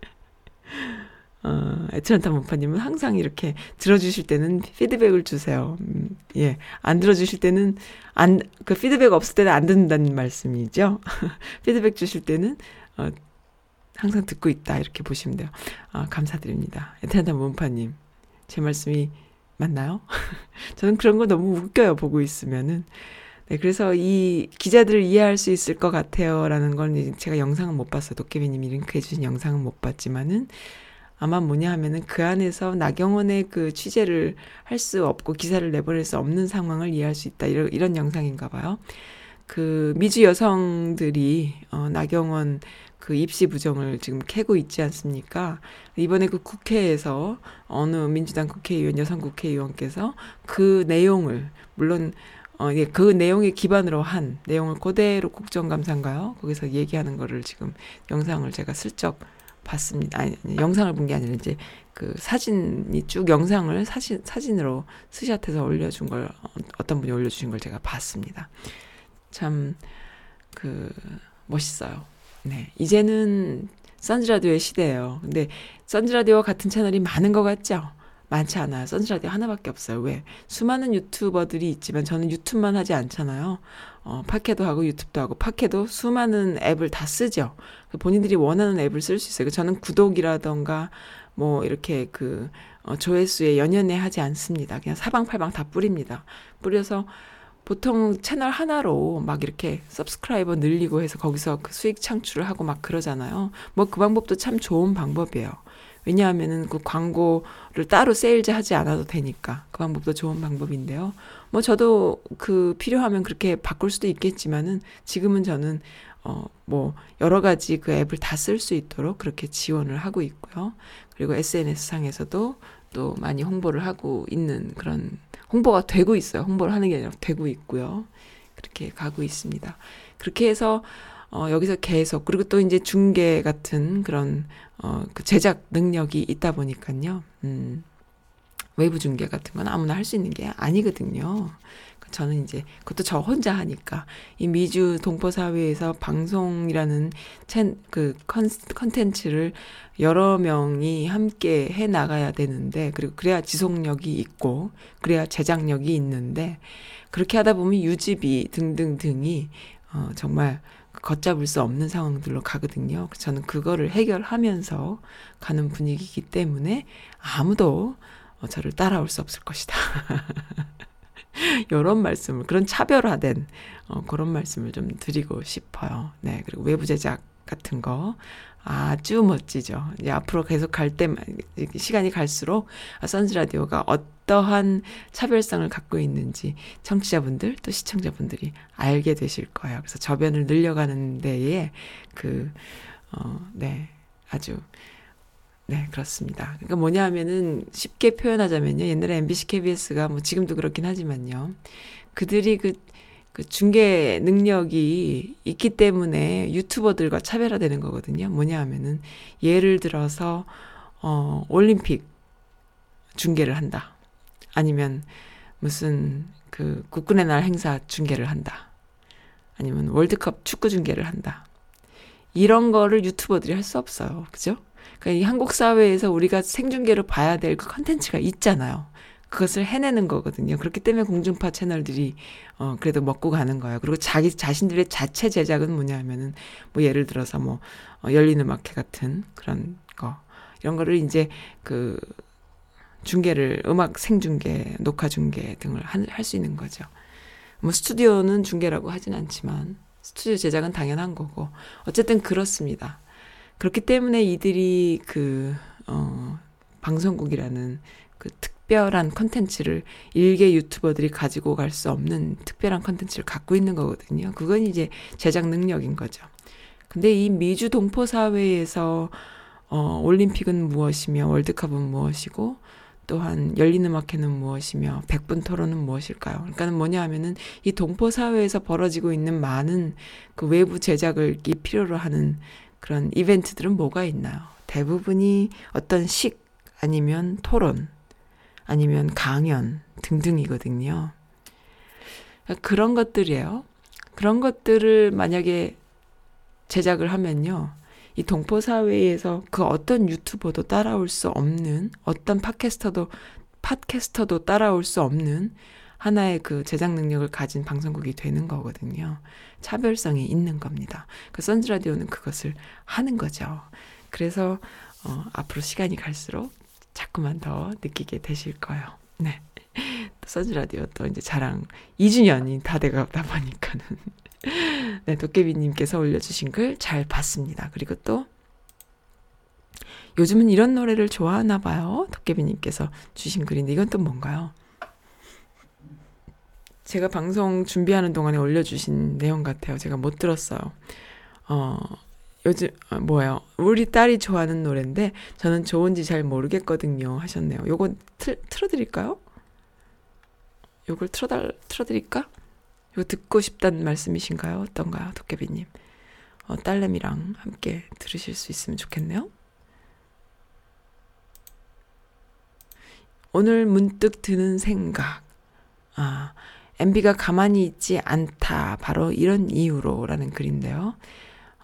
어, 에트란타 문파님은 항상 이렇게 들어주실 때는 피드백을 주세요. 음, 예. 안 들어주실 때는, 안, 그 피드백 없을 때는 안 듣는다는 말씀이죠. (laughs) 피드백 주실 때는, 어, 항상 듣고 있다. 이렇게 보시면 돼요. 아, 감사드립니다. 에트란타 문파님. 제 말씀이 맞나요? (laughs) 저는 그런 거 너무 웃겨요. 보고 있으면은. 네, 그래서 이 기자들을 이해할 수 있을 것 같아요. 라는 건 제가 영상은 못 봤어요. 도깨비님이 링크해주신 영상은 못 봤지만은, 아마 뭐냐 하면은 그 안에서 나경원의 그 취재를 할 수 없고 기사를 내보낼 수 없는 상황을 이해할 수 있다. 이런, 이런 영상인가 봐요. 그 미주 여성들이 어 나경원 그 입시 부정을 지금 캐고 있지 않습니까? 이번에 그 국회에서 어느 민주당 국회의원 여성 국회의원께서 그 내용을 물론 어, 예, 그 내용에 기반으로 한 내용을 그대로 국정감사인가요? 거기서 얘기하는 거를 지금 영상을 제가 슬쩍 봤습니다. 아니, 아니 영상을 본 게 아니라 이제 그 사진이 쭉 영상을 사진 사진으로 스샷해서 올려준 걸 어떤 분이 올려주신 걸 제가 봤습니다. 참 그 멋있어요. 네, 이제는 선즈라디오의 시대예요. 근데 선즈라디오와 같은 채널이 많은 것 같죠? 많지 않아요. 선즈라디오 하나밖에 없어요. 왜? 수많은 유튜버들이 있지만 저는 유튜브만 하지 않잖아요. 어, 팟캐도 하고 유튜브도 하고 팟캐도 수많은 앱을 다 쓰죠. 그 본인들이 원하는 앱을 쓸 수 있어요. 저는 구독이라던가 뭐 이렇게 그 어, 조회수에 연연해 하지 않습니다. 그냥 사방팔방 다 뿌립니다. 뿌려서 보통 채널 하나로 막 이렇게 subscriber 늘리고 해서 거기서 그 수익 창출을 하고 막 그러잖아요. 뭐 그 방법도 참 좋은 방법이에요. 왜냐하면은 그 광고를 따로 세일즈 하지 않아도 되니까 그 방법도 좋은 방법인데요. 뭐 저도 그 필요하면 그렇게 바꿀 수도 있겠지만은 지금은 저는 어 뭐 여러 가지 그 앱을 다 쓸 수 있도록 그렇게 지원을 하고 있고요. 그리고 SNS 상에서도 또 많이 홍보를 하고 있는 그런 홍보가 되고 있어요. 홍보를 하는 게 아니라 되고 있고요. 그렇게 가고 있습니다. 그렇게 해서 어, 여기서 계속, 그리고 또 이제 중계 같은 그런, 어, 그 제작 능력이 있다 보니까요. 음, 외부 중계 같은 건 아무나 할 수 있는 게 아니거든요. 저는 이제 그것도 저 혼자 하니까 이 미주 동포 사회에서 방송이라는 챈, 그 컨, 컨텐츠를 여러 명이 함께 해 나가야 되는데 그리고 그래야 지속력이 있고 그래야 제작력이 있는데 그렇게 하다 보면 유지비 등등등이 어 정말 걷잡을 수 없는 상황들로 가거든요. 저는 그거를 해결하면서 가는 분위기이기 때문에 아무도 어, 저를 따라올 수 없을 것이다. (laughs) 이런 말씀을 그런 차별화된 어, 그런 말씀을 좀 드리고 싶어요. 네 그리고 외부 제작 같은 거 아주 멋지죠. 이제 앞으로 계속 갈 때, 시간이 갈수록 선즈라디오가 어떠한 차별성을 갖고 있는지 청취자분들 또 시청자분들이 알게 되실 거예요. 그래서 저변을 늘려가는 데에 그, 어, 네, 아주, 네, 그렇습니다. 그러니까 뭐냐 하면은 쉽게 표현하자면요. 옛날에 MBC KBS가 뭐 지금도 그렇긴 하지만요. 그들이 그 그 중계 능력이 있기 때문에 유튜버들과 차별화되는 거거든요. 뭐냐 하면은 예를 들어서 어 올림픽 중계를 한다. 아니면 무슨 그 국군의 날 행사 중계를 한다. 아니면 월드컵 축구 중계를 한다. 이런 거를 유튜버들이 할 수 없어요. 그죠? 그러니까 이 한국 사회에서 우리가 생중계로 봐야 될 그 컨텐츠가 있잖아요. 그것을 해내는 거거든요. 그렇기 때문에 공중파 채널들이 어 그래도 먹고 가는 거예요. 그리고 자기 자신들의 자체 제작은 뭐냐면은 뭐 예를 들어서 뭐 어, 열린 음악회 같은 그런 거 이런 거를 이제 그 중계를 음악 생중계, 녹화 중계 등을 할 수 있는 거죠. 뭐 스튜디오는 중계라고 하진 않지만 스튜디오 제작은 당연한 거고 어쨌든 그렇습니다. 그렇기 때문에 이들이 그 어 방송국이라는 그 특 별한 컨텐츠를 일개 유튜버들이 가지고 갈 수 없는 특별한 컨텐츠를 갖고 있는 거거든요. 그건 이제 제작 능력인 거죠. 근데 이 미주 동포 사회에서 어, 올림픽은 무엇이며 월드컵은 무엇이고 또한 열린 음악회는 무엇이며 백분 토론은 무엇일까요? 그러니까 뭐냐 하면은 이 동포 사회에서 벌어지고 있는 많은 그 외부 제작을 이 필요로 하는 그런 이벤트들은 뭐가 있나요? 대부분이 어떤 식 아니면 토론 아니면 강연 등등이거든요. 그런 것들이에요. 그런 것들을 만약에 제작을 하면요. 이 동포 사회에서 그 어떤 유튜버도 따라올 수 없는 어떤 팟캐스터도 팟캐스터도 따라올 수 없는 하나의 그 제작 능력을 가진 방송국이 되는 거거든요. 차별성이 있는 겁니다. 그 선즈 라디오는 그것을 하는 거죠. 그래서 어, 앞으로 시간이 갈수록 자꾸만 더 느끼게 되실 거예요. 네. 또 서즈 라디오 또 이제 자랑 2주년이 다 돼가다 보니까는 네, 도깨비님께서 올려주신 글 잘 봤습니다. 그리고 또 요즘은 이런 노래를 좋아하나 봐요. 도깨비님께서 주신 글인데 이건 또 뭔가요? 제가 방송 준비하는 동안에 올려주신 내용 같아요. 제가 못 들었어요. 어, 요즘 아, 뭐예요? 우리 딸이 좋아하는 노래인데 저는 좋은지 잘 모르겠거든요. 하셨네요. 요거 틀, 틀어드릴까요? 요걸 틀어달 틀어드릴까? 이거 듣고 싶다는 말씀이신가요? 어떤가요, 도깨비님? 어, 딸내미랑 함께 들으실 수 있으면 좋겠네요. 오늘 문득 드는 생각. 아, MB가 가만히 있지 않다. 바로 이런 이유로라는 글인데요.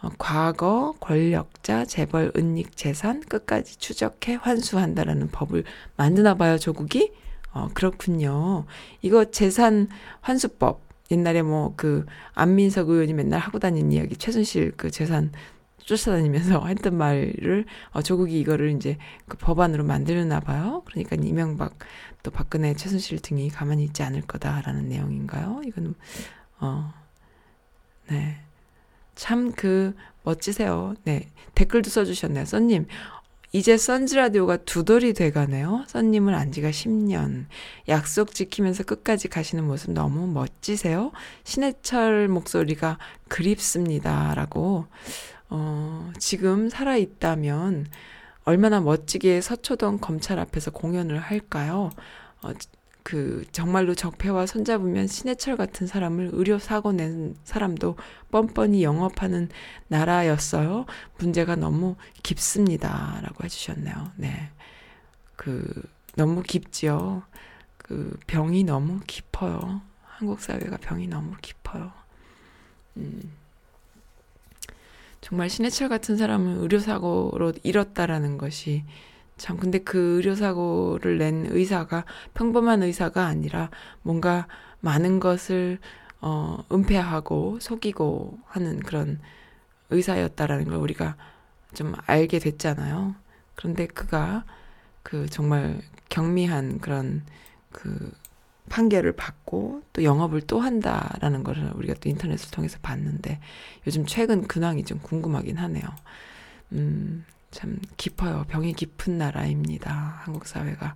어, 과거 권력자 재벌 은닉 재산 끝까지 추적해 환수한다라는 법을 만드나 봐요 조국이 어 그렇군요 이거 재산 환수법 옛날에 뭐 그 안민석 의원이 맨날 하고 다니는 이야기 최순실 그 재산 쫓아다니면서 (laughs) 했던 말을 어, 조국이 이거를 이제 그 법안으로 만들나 봐요. 그러니까 이명박 또 박근혜 최순실 등이 가만히 있지 않을 거다라는 내용인가요? 이거는 어 네. 참 그 멋지세요. 네. 댓글도 써주셨네요. 써님, 이제 선즈 라디오가 두 돌이 돼가네요. 써님은 안 지가 10년. 약속 지키면서 끝까지 가시는 모습 너무 멋지세요. 신해철 목소리가 그립습니다. 라고, 어, 지금 살아있다면 얼마나 멋지게 서초동 검찰 앞에서 공연을 할까요? 어, 그 정말로 적폐와 손잡으면 신해철 같은 사람을 의료 사고 낸 사람도 뻔뻔히 영업하는 나라였어요. 문제가 너무 깊습니다라고 해주셨네요. 네, 그 너무 깊지요. 그 병이 너무 깊어요. 한국 사회가 병이 너무 깊어요. 음. 정말 신해철 같은 사람은 의료 사고로 잃었다라는 것이 참 근데 그 의료사고를 낸 의사가 평범한 의사가 아니라 뭔가 많은 것을 어 은폐하고 속이고 하는 그런 의사였다라는 걸 우리가 좀 알게 됐잖아요. 그런데 그가 그 정말 경미한 그런 그 판결을 받고 또 영업을 또 한다라는 것을 우리가 또 인터넷을 통해서 봤는데 요즘 최근 근황이 좀 궁금하긴 하네요. 음, 참 깊어요. 병이 깊은 나라입니다. 한국 사회가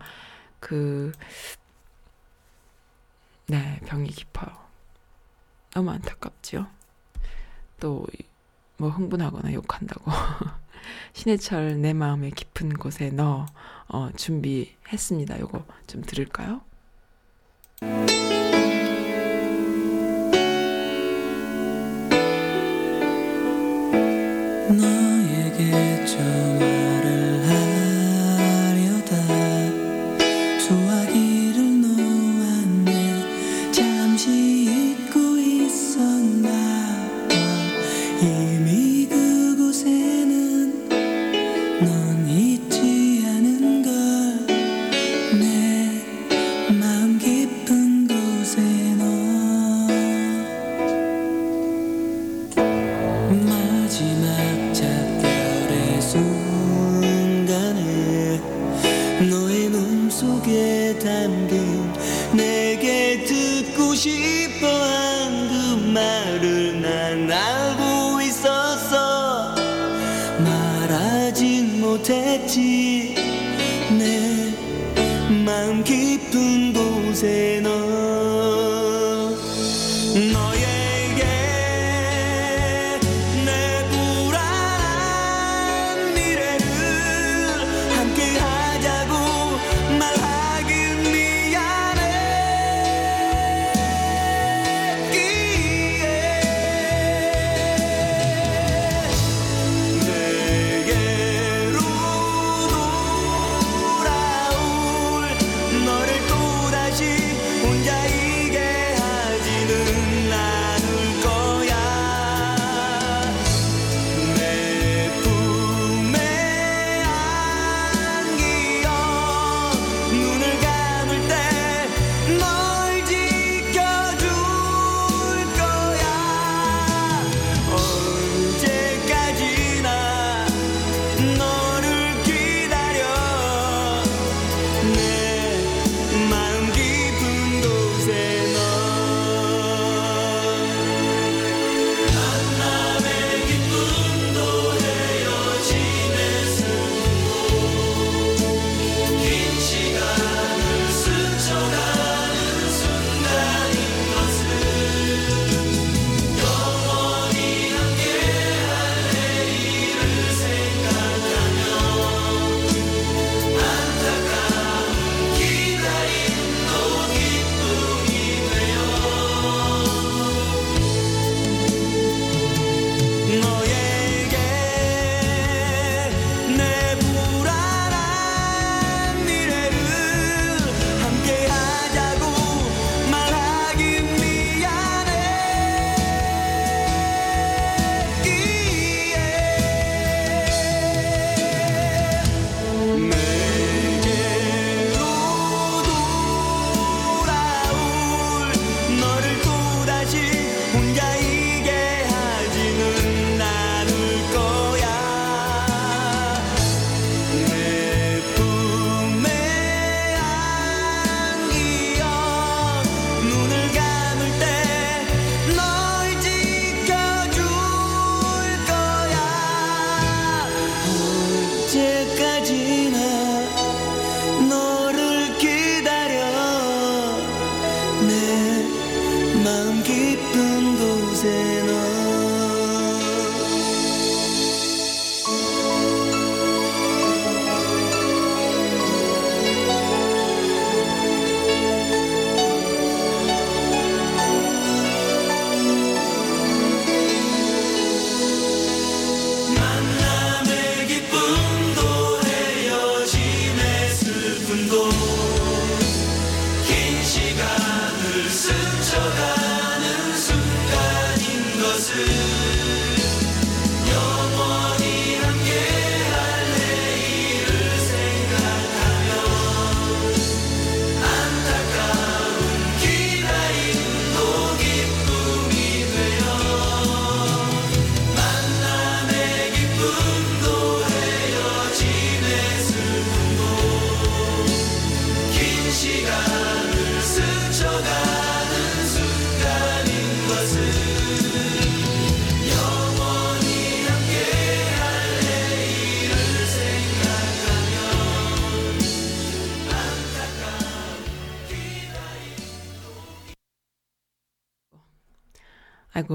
그 네, 병이 깊어요. 너무 안타깝지요. 또 뭐 흥분하거나 욕한다고. (laughs) 신해철 내 마음의 깊은 곳에 넣어 어, 준비했습니다. 요거 좀 들을까요? 깊은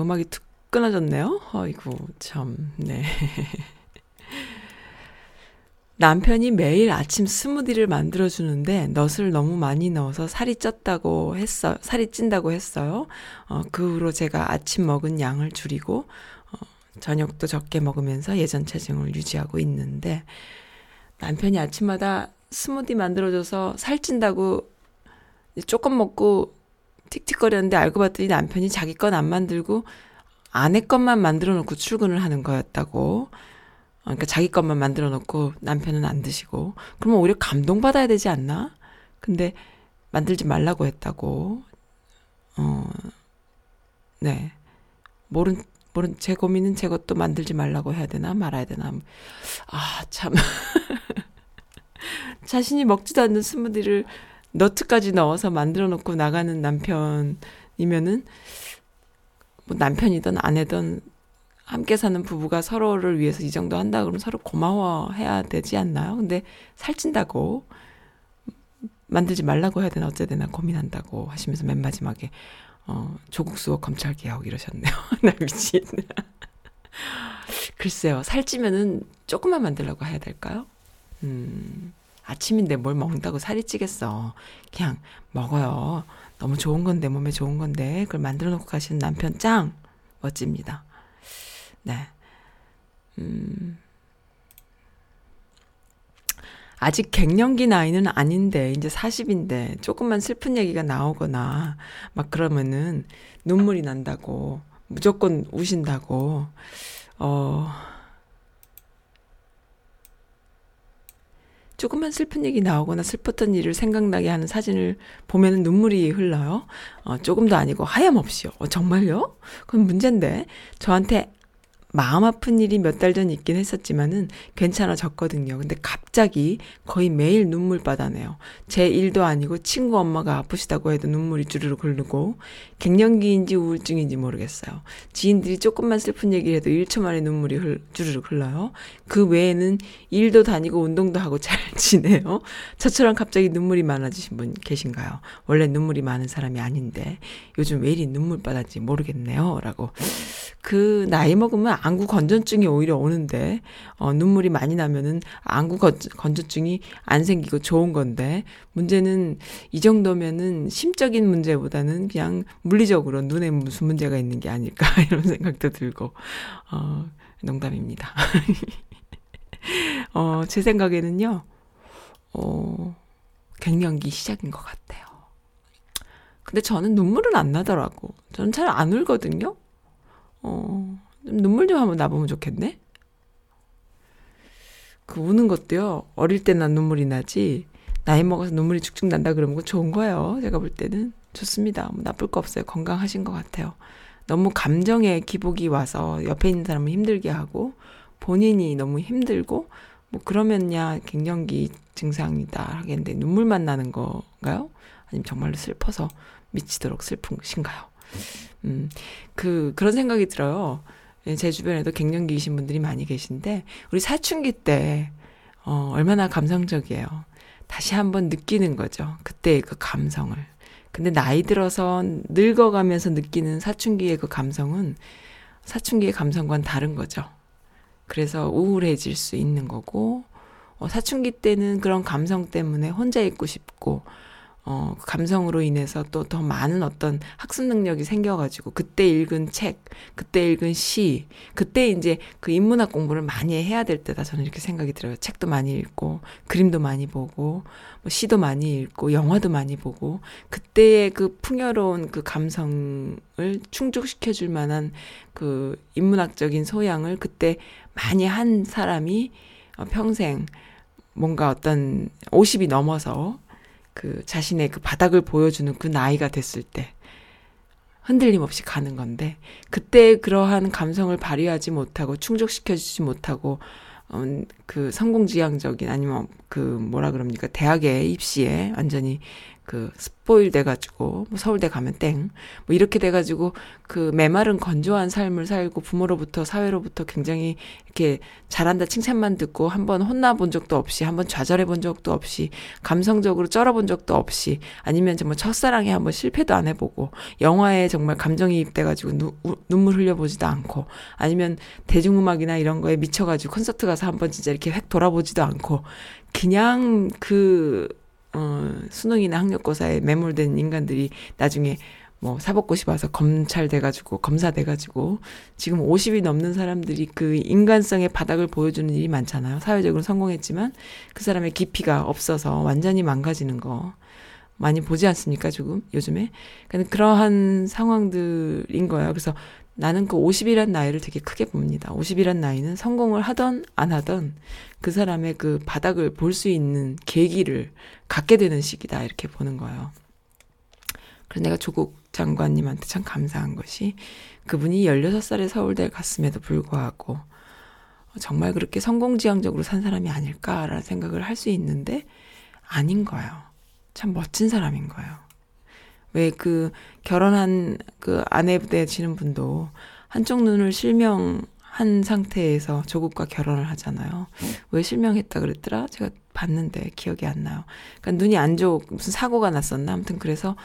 음악이 툭 끊어졌네요. 어이구, 참, 네. 남편이 매일 아침 스무디를 만들어주는데 넛을 너무 많이 넣어서 살이 쪘다고 했어, 살이 찐다고 했어요. 어, 그 후로 제가 아침 먹은 양을 줄이고, 어, 저녁도 적게 먹으면서 예전 체중을 유지하고 있는데, 남편이 아침마다 스무디 만들어줘서 살찐다고 조금 먹고 틱틱거렸는데 알고 봤더니 남편이 자기 건 안 만들고 아내 것만 만들어 놓고 출근을 하는 거였다고. 그러니까 자기 것만 만들어 놓고 남편은 안 드시고. 그러면 오히려 감동받아야 되지 않나? 근데 만들지 말라고 했다고. 어, 네. 모른, 모른, 제 고민은 제 것도 만들지 말라고 해야 되나 말아야 되나. 아, 참. (laughs) 자신이 먹지도 않는 스무디를 너트까지 넣어서 만들어 놓고 나가는 남편이면은, 뭐 남편이든 아내든 함께 사는 부부가 서로를 위해서 이 정도 한다 그러면 서로 고마워해야 되지 않나요? 근데 살찐다고 만들지 말라고 해야 되나 어째 되나 고민한다고 하시면서 맨 마지막에 어 조국 수호 검찰 개혁 이러셨네요. (laughs) 나 미친. (laughs) 글쎄요. 살찌면은 조금만 만들라고 해야 될까요? 음. 아침인데 뭘 먹는다고 살이 찌겠어. 그냥 먹어요. 너무 좋은 건데, 몸에 좋은 건데, 그걸 만들어 놓고 가시는 남편 짱! 멋집니다. 네. 음. 아직 갱년기 나이는 아닌데, 이제 40인데, 조금만 슬픈 얘기가 나오거나, 막 그러면은 눈물이 난다고, 무조건 우신다고, 어, 조금만 슬픈 얘기 나오거나 슬펐던 일을 생각나게 하는 사진을 보면은 눈물이 흘러요. 어, 조금도 아니고 하염없이요. 어, 정말요? 그건 문제인데. 저한테 마음 아픈 일이 몇 달 전 있긴 했었지만은 괜찮아졌거든요. 근데 갑자기 거의 매일 눈물바다 네요. 제 일도 아니고 친구 엄마가 아프시다고 해도 눈물이 주르륵 흐르고 갱년기인지 우울증인지 모르겠어요. 지인들이 조금만 슬픈 얘기를 해도 1초 만에 눈물이 흘, 주르륵 흘러요. 그 외에는 일도 다니고 운동도 하고 잘 (laughs) 지내요. 저처럼 갑자기 눈물이 많아지신 분 계신가요? 원래 눈물이 많은 사람이 아닌데 요즘 왜 이리 눈물바다인지 모르겠네요. 라고. 그 나이 먹으면 안구 건전증이 오히려 오는데 어 눈물이 많이 나면은 안구 건전증이 안 생기고 좋은 건데 문제는 이 정도면은 심적인 문제보다는 그냥 물리적으로 눈에 무슨 문제가 있는 게 아닐까 (laughs) 이런 생각도 들고 어 농담입니다. (laughs) (laughs) 어 제 생각에는요. 어 갱년기 시작인 것 같아요. 근데 저는 눈물은 안 나더라고. 저는 잘 안 울거든요. 어, 눈물 좀 한번 나보면 좋겠네? 그 우는 것도요, 어릴 때 난 눈물이 나지, 나이 먹어서 눈물이 축축 난다 그러면 그 좋은 거예요. 제가 볼 때는. 좋습니다. 뭐 나쁠 거 없어요. 건강하신 것 같아요. 너무 감정에 기복이 와서 옆에 있는 사람을 힘들게 하고, 본인이 너무 힘들고, 뭐 그러면야 갱년기 증상이다 하겠는데 눈물만 나는 건가요? 아니면 정말로 슬퍼서 미치도록 슬픈신가요? 음, 그, 그런 생각이 들어요. 예, 제 주변에도 갱년기이신 분들이 많이 계신데, 우리 사춘기 때, 어, 얼마나 감성적이에요. 다시 한번 느끼는 거죠. 그때의 그 감성을. 근데 나이 들어서 늙어가면서 느끼는 사춘기의 그 감성은 사춘기의 감성과는 다른 거죠. 그래서 우울해질 수 있는 거고, 어, 사춘기 때는 그런 감성 때문에 혼자 있고 싶고, 어, 그 감성으로 인해서 또 더 많은 어떤 학습 능력이 생겨가지고, 그때 읽은 책, 그때 읽은 시, 그때 이제 그 인문학 공부를 많이 해야 될 때다. 저는 이렇게 생각이 들어요. 책도 많이 읽고, 그림도 많이 보고, 뭐 시도 많이 읽고, 영화도 많이 보고, 그때의 그 풍요로운 그 감성을 충족시켜줄 만한 그 인문학적인 소양을 그때 많이 한 사람이 어, 평생 뭔가 어떤 50이 넘어서 그 자신의 그 바닥을 보여주는 그 나이가 됐을 때 흔들림 없이 가는 건데 그때 그러한 감성을 발휘하지 못하고 충족시켜주지 못하고 음, 그 성공지향적인 아니면 그 뭐라 그럽니까? 대학에 입시에 완전히 그 스포일 돼가지고 뭐 서울대 가면 땡. 뭐 이렇게 돼가지고 그 메마른 건조한 삶을 살고 부모로부터 사회로부터 굉장히 이렇게 잘한다 칭찬만 듣고 한번 혼나본 적도 없이 한번 좌절해 본 적도 없이 감성적으로 쩔어본 적도 없이 아니면 정말 첫사랑에 한번 실패도 안 해보고 영화에 정말 감정이입돼가지고 누, 우, 눈물 흘려보지도 않고 아니면 대중음악이나 이런 거에 미쳐가지고 콘서트 가서 한번 진짜 이렇게 획 돌아보지도 않고 그냥 그 어, 수능이나 학력고사에 매몰된 인간들이 나중에 뭐 사법고시 봐서 검찰 돼가지고 검사 돼가지고 지금 50이 넘는 사람들이 그 인간성의 바닥을 보여주는 일이 많잖아요. 사회적으로 성공했지만 그 사람의 깊이가 없어서 완전히 망가지는 거 많이 보지 않습니까? 조금 요즘에 그러니까 그러한 상황들인 거예요. 그래서 나는 그 50이란 나이를 되게 크게 봅니다. 50이란 나이는 성공을 하던 안 하던 그 사람의 그 바닥을 볼 수 있는 계기를 갖게 되는 시기다 이렇게 보는 거예요. 그래서 내가 조국 장관님한테 참 감사한 것이 그분이 16살에 서울대에 갔음에도 불구하고 정말 그렇게 성공지향적으로 산 사람이 아닐까라는 생각을 할 수 있는데 아닌 거예요. 참 멋진 사람인 거예요. 왜 그 결혼한 그 아내 되시는 분도 한쪽 눈을 실명한 상태에서 조국과 결혼을 하잖아요. 왜 실명했다 그랬더라? 제가 봤는데 기억이 안 나요. 그러니까 눈이 안 좋, 무슨 사고가 났었나? 아무튼 그래서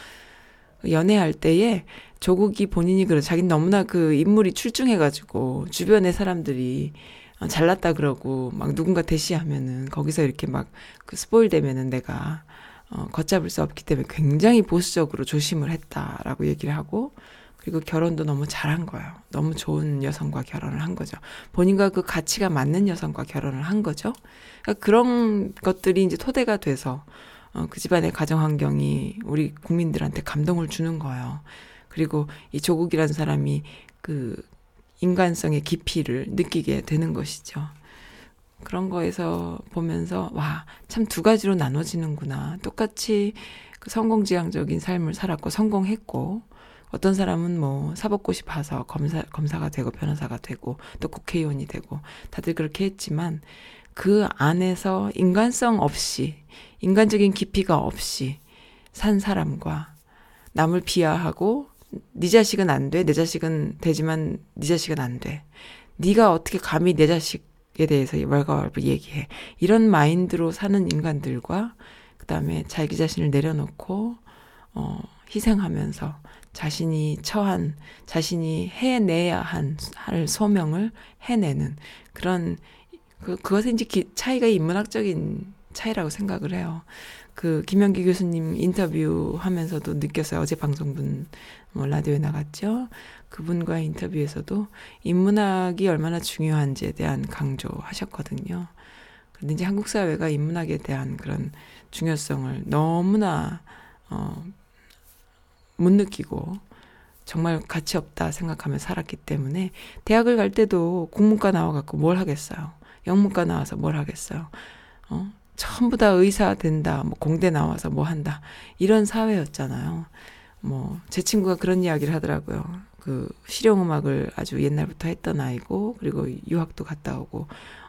연애할 때에 조국이 본인이 그래 자기는 너무나 그 인물이 출중해가지고 주변의 사람들이 어, 잘났다 그러고 막 누군가 대시하면은 거기서 이렇게 막 그 스포일 되면은 내가 어, 걷잡을 수 없기 때문에 굉장히 보수적으로 조심을 했다라고 얘기를 하고 그리고 결혼도 너무 잘한 거예요. 너무 좋은 여성과 결혼을 한 거죠. 본인과 그 가치가 맞는 여성과 결혼을 한 거죠. 그러니까 그런 것들이 이제 토대가 돼서 어, 그 집안의 가정 환경이 우리 국민들한테 감동을 주는 거예요. 그리고 이 조국이라는 사람이 그 인간성의 깊이를 느끼게 되는 것이죠. 그런 거에서 보면서 와 참 두 가지로 나눠지는구나. 똑같이 그 성공지향적인 삶을 살았고 성공했고 어떤 사람은 뭐 사법고시 봐서 검사 검사가 되고 변호사가 되고 또 국회의원이 되고 다들 그렇게 했지만 그 안에서 인간성 없이 인간적인 깊이가 없이 산 사람과 남을 비하하고 네 자식은 안 돼. 내 자식은 되지만 네 자식은 안 돼. 네가 어떻게 감히 내 자식 에 대해서 월가월부 얘기해. 이런 마인드로 사는 인간들과 그다음에 자기 자신을 내려놓고 어 희생하면서 자신이 처한 자신이 해내야 한 할 소명을 해내는 그런 그 그것은 이제 기, 차이가 인문학적인 차이라고 생각을 해요. 그 김영기 교수님 인터뷰 하면서도 느꼈어요. 어제 방송분 뭐 라디오에 나갔죠. 그분과의 인터뷰에서도 인문학이 얼마나 중요한지에 대한 강조하셨거든요. 근데 이제 한국 사회가 인문학에 대한 그런 중요성을 너무나 어, 못 느끼고 정말 가치 없다 생각하며 살았기 때문에 대학을 갈 때도 국문과 나와 갖고 뭘 하겠어요. 영문과 나와서 뭘 하겠어요. 어? 전부 다 의사 된다, 뭐 공대 나와서 뭐 한다. 이런 사회였잖아요. 뭐, 제 친구가 그런 이야기를 하더라고요. 그, 실용음악을 아주 옛날부터 했던 아이고, 그리고 유학도 갔다 오고,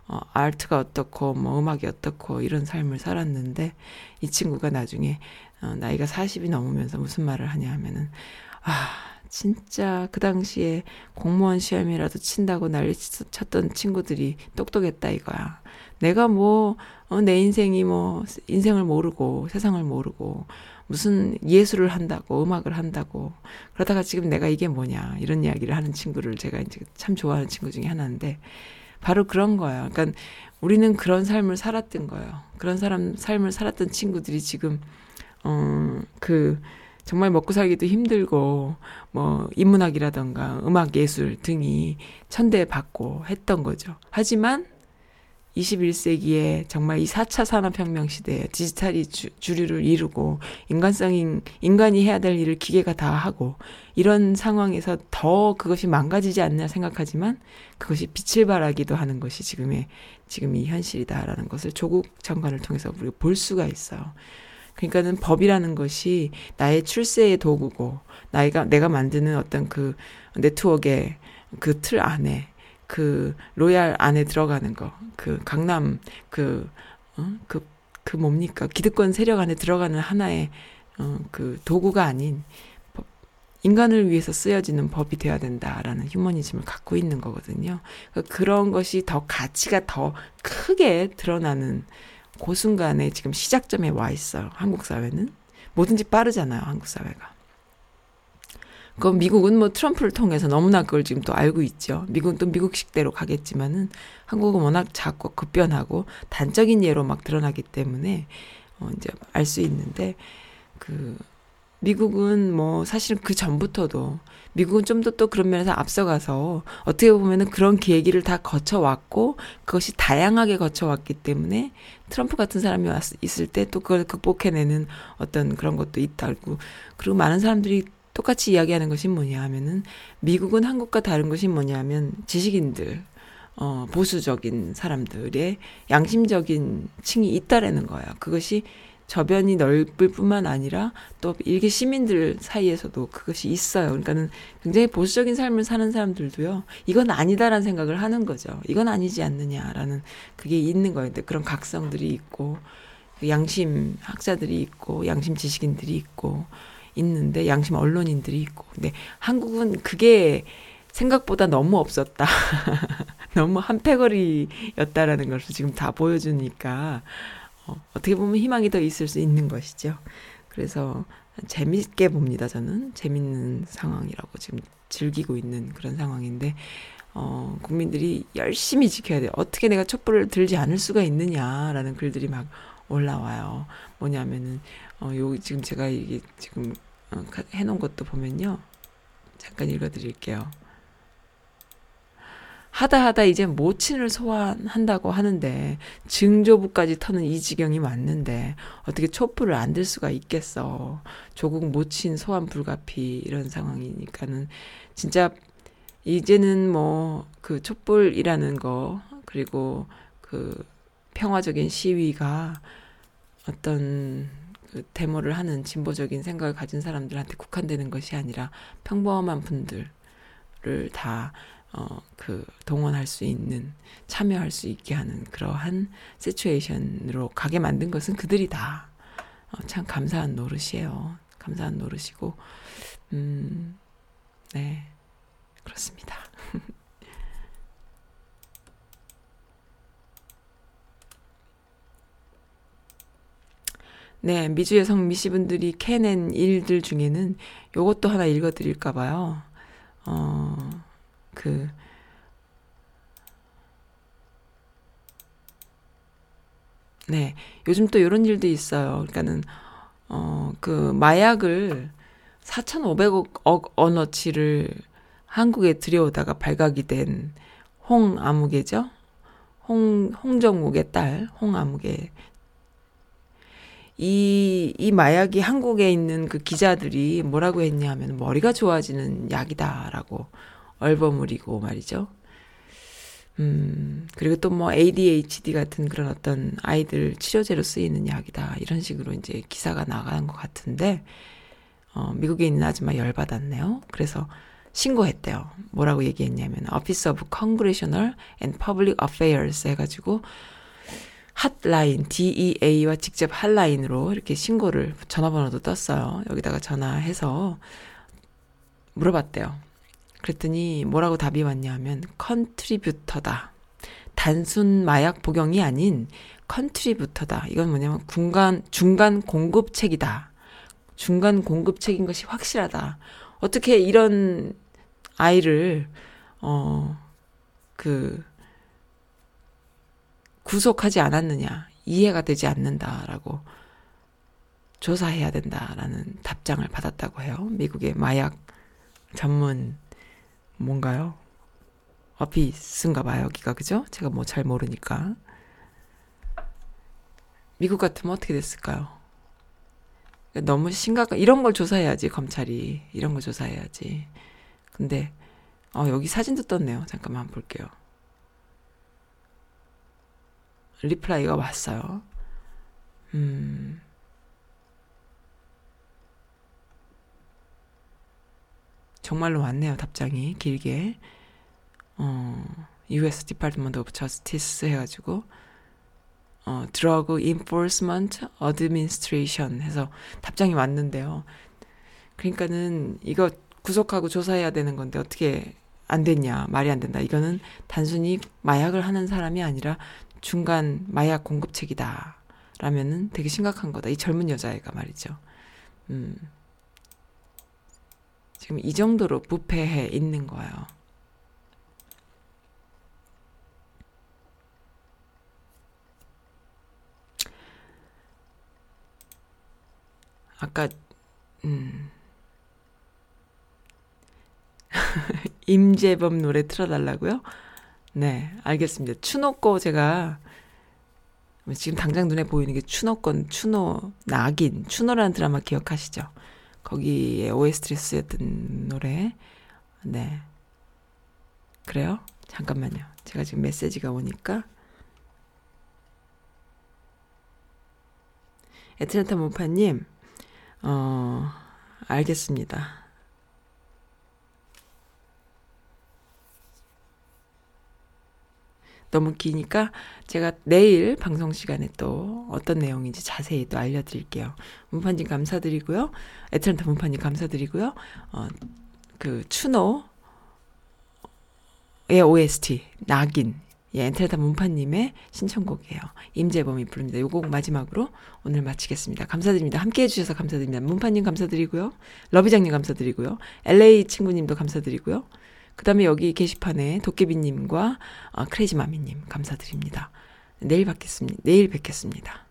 어, 아트가 어떻고, 뭐, 음악이 어떻고, 이런 삶을 살았는데, 이 친구가 나중에, 어, 나이가 40이 넘으면서 무슨 말을 하냐 하면은, 아, 진짜 그 당시에 공무원 시험이라도 친다고 난리 쳤던 친구들이 똑똑했다 이거야. 내가 뭐, 어, 내 인생이 뭐, 인생을 모르고, 세상을 모르고, 무슨 예술을 한다고, 음악을 한다고, 그러다가 지금 내가 이게 뭐냐, 이런 이야기를 하는 친구를 제가 이제 참 좋아하는 친구 중에 하나인데, 바로 그런 거예요. 그러니까 우리는 그런 삶을 살았던 거예요. 그런 사람, 삶을 살았던 친구들이 지금, 어, 그, 정말 먹고 살기도 힘들고, 뭐, 인문학이라던가 음악 예술 등이 천대받고 했던 거죠. 하지만, 21세기에 정말 이 4차 산업혁명 시대에 디지털이 주, 주류를 이루고 인간성인 인간이 해야 될 일을 기계가 다 하고 이런 상황에서 더 그것이 망가지지 않나 생각하지만 그것이 빛을 발하기도 하는 것이 지금의 지금 이 현실이다라는 것을 조국 장관을 통해서 우리가 볼 수가 있어요. 그러니까는 법이라는 것이 나의 출세의 도구고 나이가 내가 만드는 어떤 그 네트워크의 그 틀 안에 그 royal 안에 들어가는 거, 그 강남 그 어? 그, 그 뭡니까 기득권 세력 안에 들어가는 하나의 어, 그 도구가 아닌 법, 인간을 위해서 쓰여지는 법이 되어야 된다라는 휴머니즘을 갖고 있는 거거든요. 그러니까 그런 것이 더 가치가 더 크게 드러나는 그 순간에 지금 시작점에 와 있어요. 한국 사회는 뭐든지 빠르잖아요. 한국 사회가. 그 미국은 뭐 트럼프를 통해서 너무나 그걸 지금 또 알고 있죠. 미국은 또 미국식대로 가겠지만은 한국은 워낙 작고 급변하고 단적인 예로 막 드러나기 때문에 어 이제 알 수 있는데 그 미국은 뭐 사실은 그 전부터도 미국은 좀 더 또 그런 면에서 앞서가서 어떻게 보면은 그런 계기를 다 거쳐왔고 그것이 다양하게 거쳐왔기 때문에 트럼프 같은 사람이 왔, 있을 때 또 그걸 극복해내는 어떤 그런 것도 있다고 그리고 많은 사람들이 똑같이 이야기하는 것이 뭐냐 하면은 미국은 한국과 다른 것이 뭐냐 하면 지식인들 어, 보수적인 사람들의 양심적인 층이 있다라는 거예요. 그것이 저변이 넓을 뿐만 아니라 또 일개 시민들 사이에서도 그것이 있어요. 그러니까는 굉장히 보수적인 삶을 사는 사람들도요. 이건 아니다라는 생각을 하는 거죠. 이건 아니지 않느냐라는 그게 있는 거예요. 그런 각성들이 있고 양심 학자들이 있고 양심 지식인들이 있고 있는데 양심 언론인들이 있고 근데 한국은 그게 생각보다 너무 없었다. (laughs) 너무 한패거리였다라는 것을 지금 다 보여주니까 어, 어떻게 보면 희망이 더 있을 수 있는 것이죠. 그래서 재밌게 봅니다. 저는 재밌는 상황이라고 지금 즐기고 있는 그런 상황인데 어, 국민들이 열심히 지켜야 돼요. 어떻게 내가 촛불을 들지 않을 수가 있느냐라는 글들이 막 올라와요. 뭐냐면은 어, 요 지금 제가 이게 지금 어, 해놓은 것도 보면요. 잠깐 읽어드릴게요. 하다 하다 이제 모친을 소환한다고 하는데 증조부까지 터는 이 지경이 맞는데 어떻게 촛불을 안 들 수가 있겠어. 조국 모친 소환 불가피 이런 상황이니까는 진짜 이제는 뭐 그 촛불이라는 거 그리고 그 평화적인 시위가 어떤 그 데모를 하는 진보적인 생각을 가진 사람들한테 국한되는 것이 아니라 평범한 분들을 다 어, 그, 동원할 수 있는, 참여할 수 있게 하는 그러한 시츄에이션으로 가게 만든 것은 그들이다. 어, 참 감사한 노릇이에요. 감사한 노릇이고, 음, 네. 그렇습니다. (laughs) 네, 미주 여성 미씨분들이 캐낸 일들 중에는 요것도 하나 읽어드릴까 봐요. 어, 그, 네, 요즘 또 이런 일도 있어요. 그러니까는, 어, 그, 마약을 4,500억 원어치를 한국에 들여오다가 발각이 된 홍아무개죠? 홍, 홍정욱의 딸, 홍아무개. 이, 이 마약이 한국에 있는 그 기자들이 뭐라고 했냐 하면 머리가 좋아지는 약이다라고 얼버무리고 말이죠. 음, 그리고 또 뭐 ADHD 같은 그런 어떤 아이들 치료제로 쓰이는 약이다. 이런 식으로 이제 기사가 나간 것 같은데, 어, 미국에 있는 아줌마 열받았네요. 그래서 신고했대요. 뭐라고 얘기했냐면, Office of Congressional and Public Affairs 해가지고, 핫라인, DEA와 직접 핫라인으로 이렇게 신고를, 전화번호도 떴어요. 여기다가 전화해서 물어봤대요. 그랬더니 뭐라고 답이 왔냐면 contributor다. 단순 마약 복용이 아닌 contributor다. 이건 뭐냐면 중간 중간 공급책이다. 중간 공급책인 것이 확실하다. 어떻게 이런 아이를 어 그 구속하지 않았느냐 이해가 되지 않는다라고 조사해야 된다라는 답장을 받았다고 해요. 미국의 마약 전문 뭔가요? 어피스인가 봐요, 여기가. 그죠? 제가 뭐 잘 모르니까. 미국 같으면 어떻게 됐을까요? 너무 심각한, 이런 걸 조사해야지, 검찰이. 이런 걸 조사해야지. 근데, 어, 여기 사진도 떴네요. 잠깐만 볼게요. reply가 왔어요. 음. 정말로 왔네요, 답장이. 길게. 어, US Department of Justice 해가지고, 어, Drug Enforcement Administration 해서 답장이 왔는데요. 그러니까는 이거 구속하고 조사해야 되는 건데 어떻게 안 됐냐 말이 안 된다. 이거는 단순히 마약을 하는 사람이 아니라 중간 마약 공급책이다. 라면은 되게 심각한 거다. 이 젊은 여자애가 말이죠. 음. 지금 이 정도로 부패해 있는 거예요. 아까 음. (laughs) 임재범 노래 틀어달라고요? 네, 알겠습니다. 추노꺼 제가 지금 당장 눈에 보이는 게 추노권, 추노, 낙인, 추노라는 드라마 기억하시죠? 거기에 쓰였던 노래. 네. 그래요? 잠깐만요. 제가 지금 메시지가 오니까. 에트렌타 모파님, 어, 알겠습니다. 너무 기니까 제가 내일 방송 시간에 또 어떤 내용인지 자세히 또 알려드릴게요. 문판님 감사드리고요. 에트란타 문판님 감사드리고요. 어, 그 추노의 OST 낙인 예, 엔트레타 문판님의 신청곡이에요. 임재범이 부릅니다. 요 곡 마지막으로 오늘 마치겠습니다. 감사드립니다. 함께 해주셔서 감사드립니다. 문판님 감사드리고요. 러비장님 감사드리고요. LA 친구님도 감사드리고요. 그 다음에 여기 게시판에 도깨비님과 어, 크레이지마미님 감사드립니다. 내일 뵙겠습니다. 내일 뵙겠습니다.